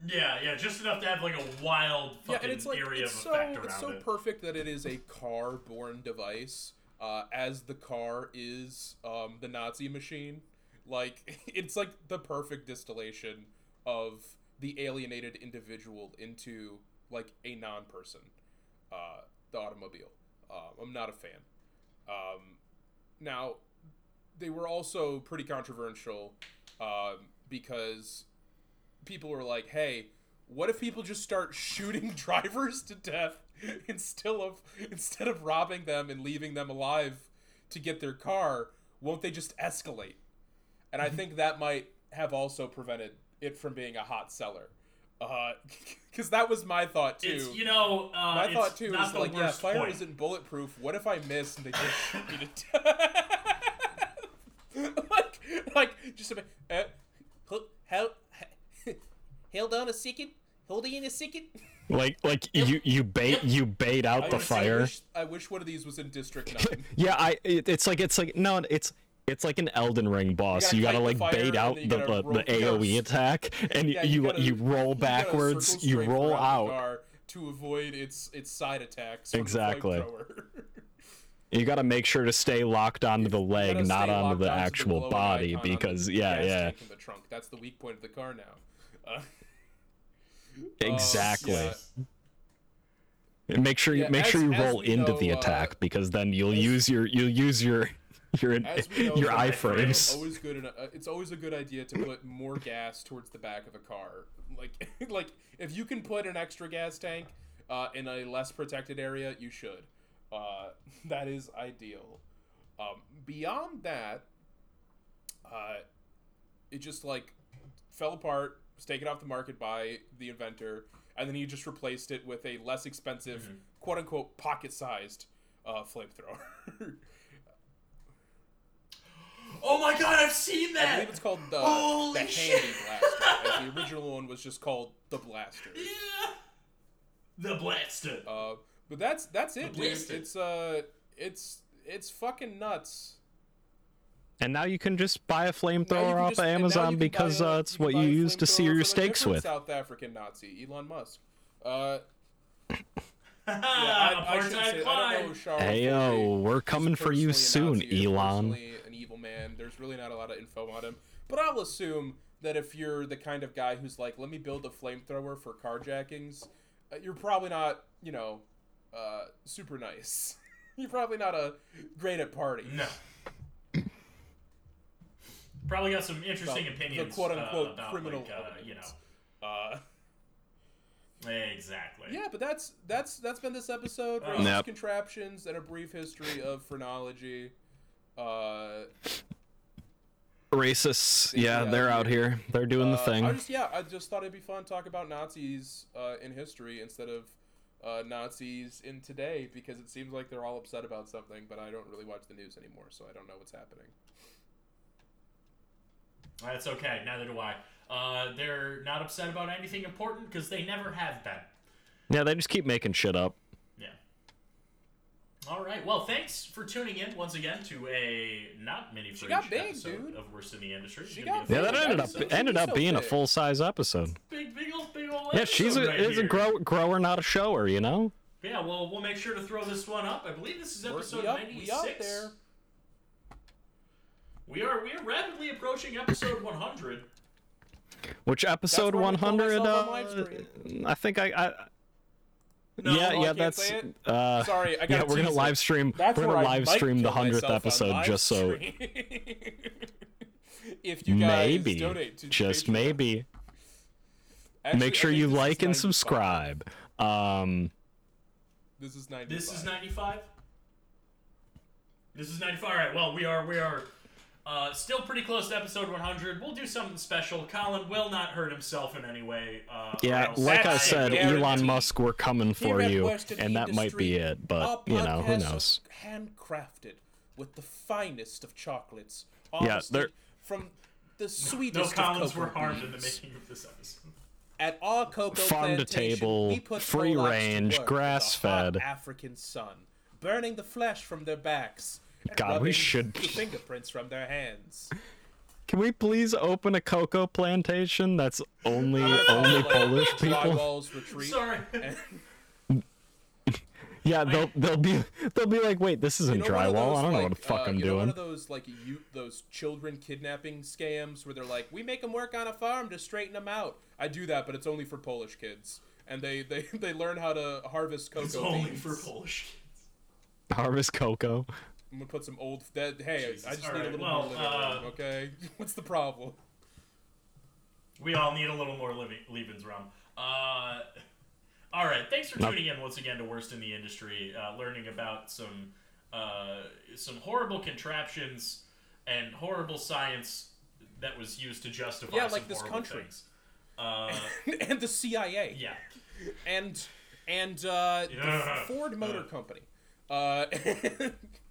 Yeah, yeah, just enough to have like a wild yeah, fucking and it's like area it's of so effect around it's so it. perfect that it is a car-born device, uh, as the car is um, the Nazi machine. Like [LAUGHS] it's like the perfect distillation of the alienated individual into like a non-person, uh, the automobile. Uh, I'm not a fan. Um, now, they were also pretty controversial um, because people were like, "Hey, what if people just start shooting [LAUGHS] drivers to death instead of instead of robbing them and leaving them alive to get their car? Won't they just escalate?" And I think that might have also prevented it from being a hot seller. [LAUGHS] Because that was my thought too. It's you know uh, my thought too is like, yeah, fire point. isn't bulletproof. What if I miss and they just [LAUGHS] shoot me to death? like, like just a bit. Uh, how? Hold on a second. Hold on a second. Like like [LAUGHS] you you bait you bait out I the wish- I fire. wish, I wish one of these was in District [LAUGHS] Nine. Yeah, I it, it's like it's like no, it's it's like an Elden Ring boss. gotta You gotta, like bait out the the, the AOE attack, [LAUGHS] and Yeah, you gotta- you roll backwards, circle you roll out. to avoid its its side attacks. Exactly. You gotta make sure to stay locked onto the leg, not onto the onto actual glowing body, the because yeah, yeah, the trunk. That's the weak point of the car now. Uh, exactly. yeah. And make sure you Yeah, make as- sure you roll into know, the uh, attack because then you'll use your you'll use your your know, your from iframes. Always good. In a, uh, it's always a good idea to put more gas towards the back of a car. Like, [LAUGHS] like if you can put an extra gas tank uh, in a less protected area, you should. Uh, [LAUGHS] that is ideal. Um, beyond that, uh, it just like fell apart, was taken off the market by the inventor, and then he just replaced it with a less expensive, Mm-hmm. quote unquote, pocket sized uh, flamethrower. [GASPS] Oh my god, I've seen that! I believe it's called the, Holy the. Handy Blaster. as the original one was just called the Blaster. Yeah. The blaster. Uh, but that's that's it, dude. It's uh, it's it's fucking nuts. And now you can just buy a flamethrower off just- of and now you Amazon because a- uh, it's can what you use to sear your steaks with. South African Nazi, Elon Musk. Uh, [LAUGHS] I, I say, I don't Klein. know Charles Hey yo, we're coming for you soon, Nazi Elon. An evil man. There's really not a lot of info on him, but I'll assume that if you're the kind of guy who's like, let me build a flamethrower for carjackings, uh, you're probably not, you know, uh, super nice. [LAUGHS] you're probably not a great at parties. No. Probably got some interesting About opinions. the quote-unquote uh, about, criminal like, uh, you know. Uh, Exactly. yeah, but that's that's that's been this episode. Uh, Racist Yep. contraptions and a brief history of phrenology. Uh, Racists, yeah, Yeah, they're out here. They're doing the Uh, thing. I just yeah, I just thought it'd be fun to talk about Nazis uh, in history instead of uh, Nazis in today because it seems like they're all upset about something, but I don't really watch the news anymore, so I don't know what's happening. That's okay. Neither do I. Uh, they're not upset about anything important because they never have been. Yeah, they just keep making shit up. Yeah. All right. Well, thanks for tuning in once again to a not mini fridge big, episode dude. of Worst in the Industry. She got be a Yeah, that ended up episode. She ended was up so being a big. full size episode. big, big old, big old. Yeah, she's episode a right is a here. grow, grower, not a shower. You know. Yeah, well, we'll make sure to throw this one up. I believe this is We're- episode we up, ninety we up six. there. We are we are rapidly approaching episode one hundred. Which episode where I'm gonna kill 100? myself on Uh, I think I. I No, yeah, I yeah, can't that's. it. Uh, Sorry, I [LAUGHS] gotta we're gonna live stream. That's we're gonna live stream the hundredth episode just so [LAUGHS] if you guys maybe, donate to just Patreon. maybe. Actually, Make sure you like and 95. subscribe. Um, This is ninety. This is ninety five. This is ninety five. All right. Well, we are we are uh, still pretty close to episode one hundred. We'll do something special. Colin will not hurt himself in any way. Uh, yeah, like I said, guaranteed. Elon Musk, we're coming for you, and that might be it. But you know, who knows? Handcrafted with the finest of chocolates. Yeah, they're- from the sweetest. No sweetest Collins were harmed in the making of this episode. At our cocoa Farm to plantation, table, free range, work with the grass-fed. African sun, burning the flesh from their backs. And God, we should- the fingerprints from their hands. Can we please open a cocoa plantation that's only only Polish people? Sorry. and- [LAUGHS] Yeah, they'll they'll be they'll be like, wait, this isn't You know drywall. those, I don't know what the fuck uh, I'm you know one doing. of those like you those children kidnapping scams where they're like, we make them work on a farm to straighten them out. I do that, but it's only for Polish kids, and they they, [LAUGHS] they learn how to harvest cocoa It's only beans. for Polish kids. Harvest cocoa. I'm gonna put some old. That, hey, Jesus. I just All need right, a little well, more living uh, room. Okay, [LAUGHS] what's the problem? We all need a little more living Lebensraum. Uh, all right, thanks for tuning in once again to Worst in the Industry, uh, learning about some uh, some horrible contraptions and horrible science that was used to justify Yeah, some like this horrible country. things. Uh, [LAUGHS] and the CIA. yeah, And and uh, Yeah. the Ford Motor Company. Uh, [LAUGHS]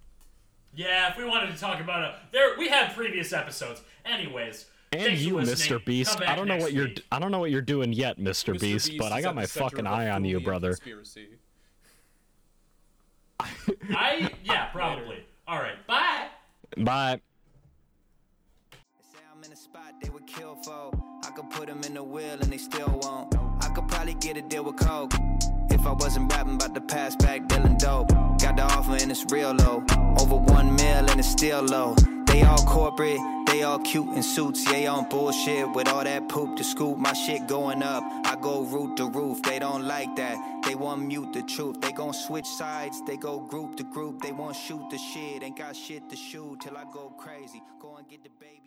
yeah. If we wanted to talk about it, there we had previous episodes. Anyways, And you. Mr. Beast. I don't know what you're week. I don't know what you're doing yet, Mr. Mr. Beast, but I got my fucking eye on you, brother. Conspiracy. I [LAUGHS] yeah, probably. All right, bye. Bye. In a spot they would kill for. I could put them in the wheel and they still won't. Could probably get a deal with Coke. If I wasn't rapping about the past back dealing dope. Got the offer and it's real low. Over one mil and it's still low. They all corporate, they all cute in suits. Yeah, on bullshit with all that poop to scoop. My shit going up. I go root to roof. They don't like that. They want mute the truth. They gon' switch sides. They go group to group. They want shoot the shit. Ain't got shit to shoot till I go crazy. Go and get the baby.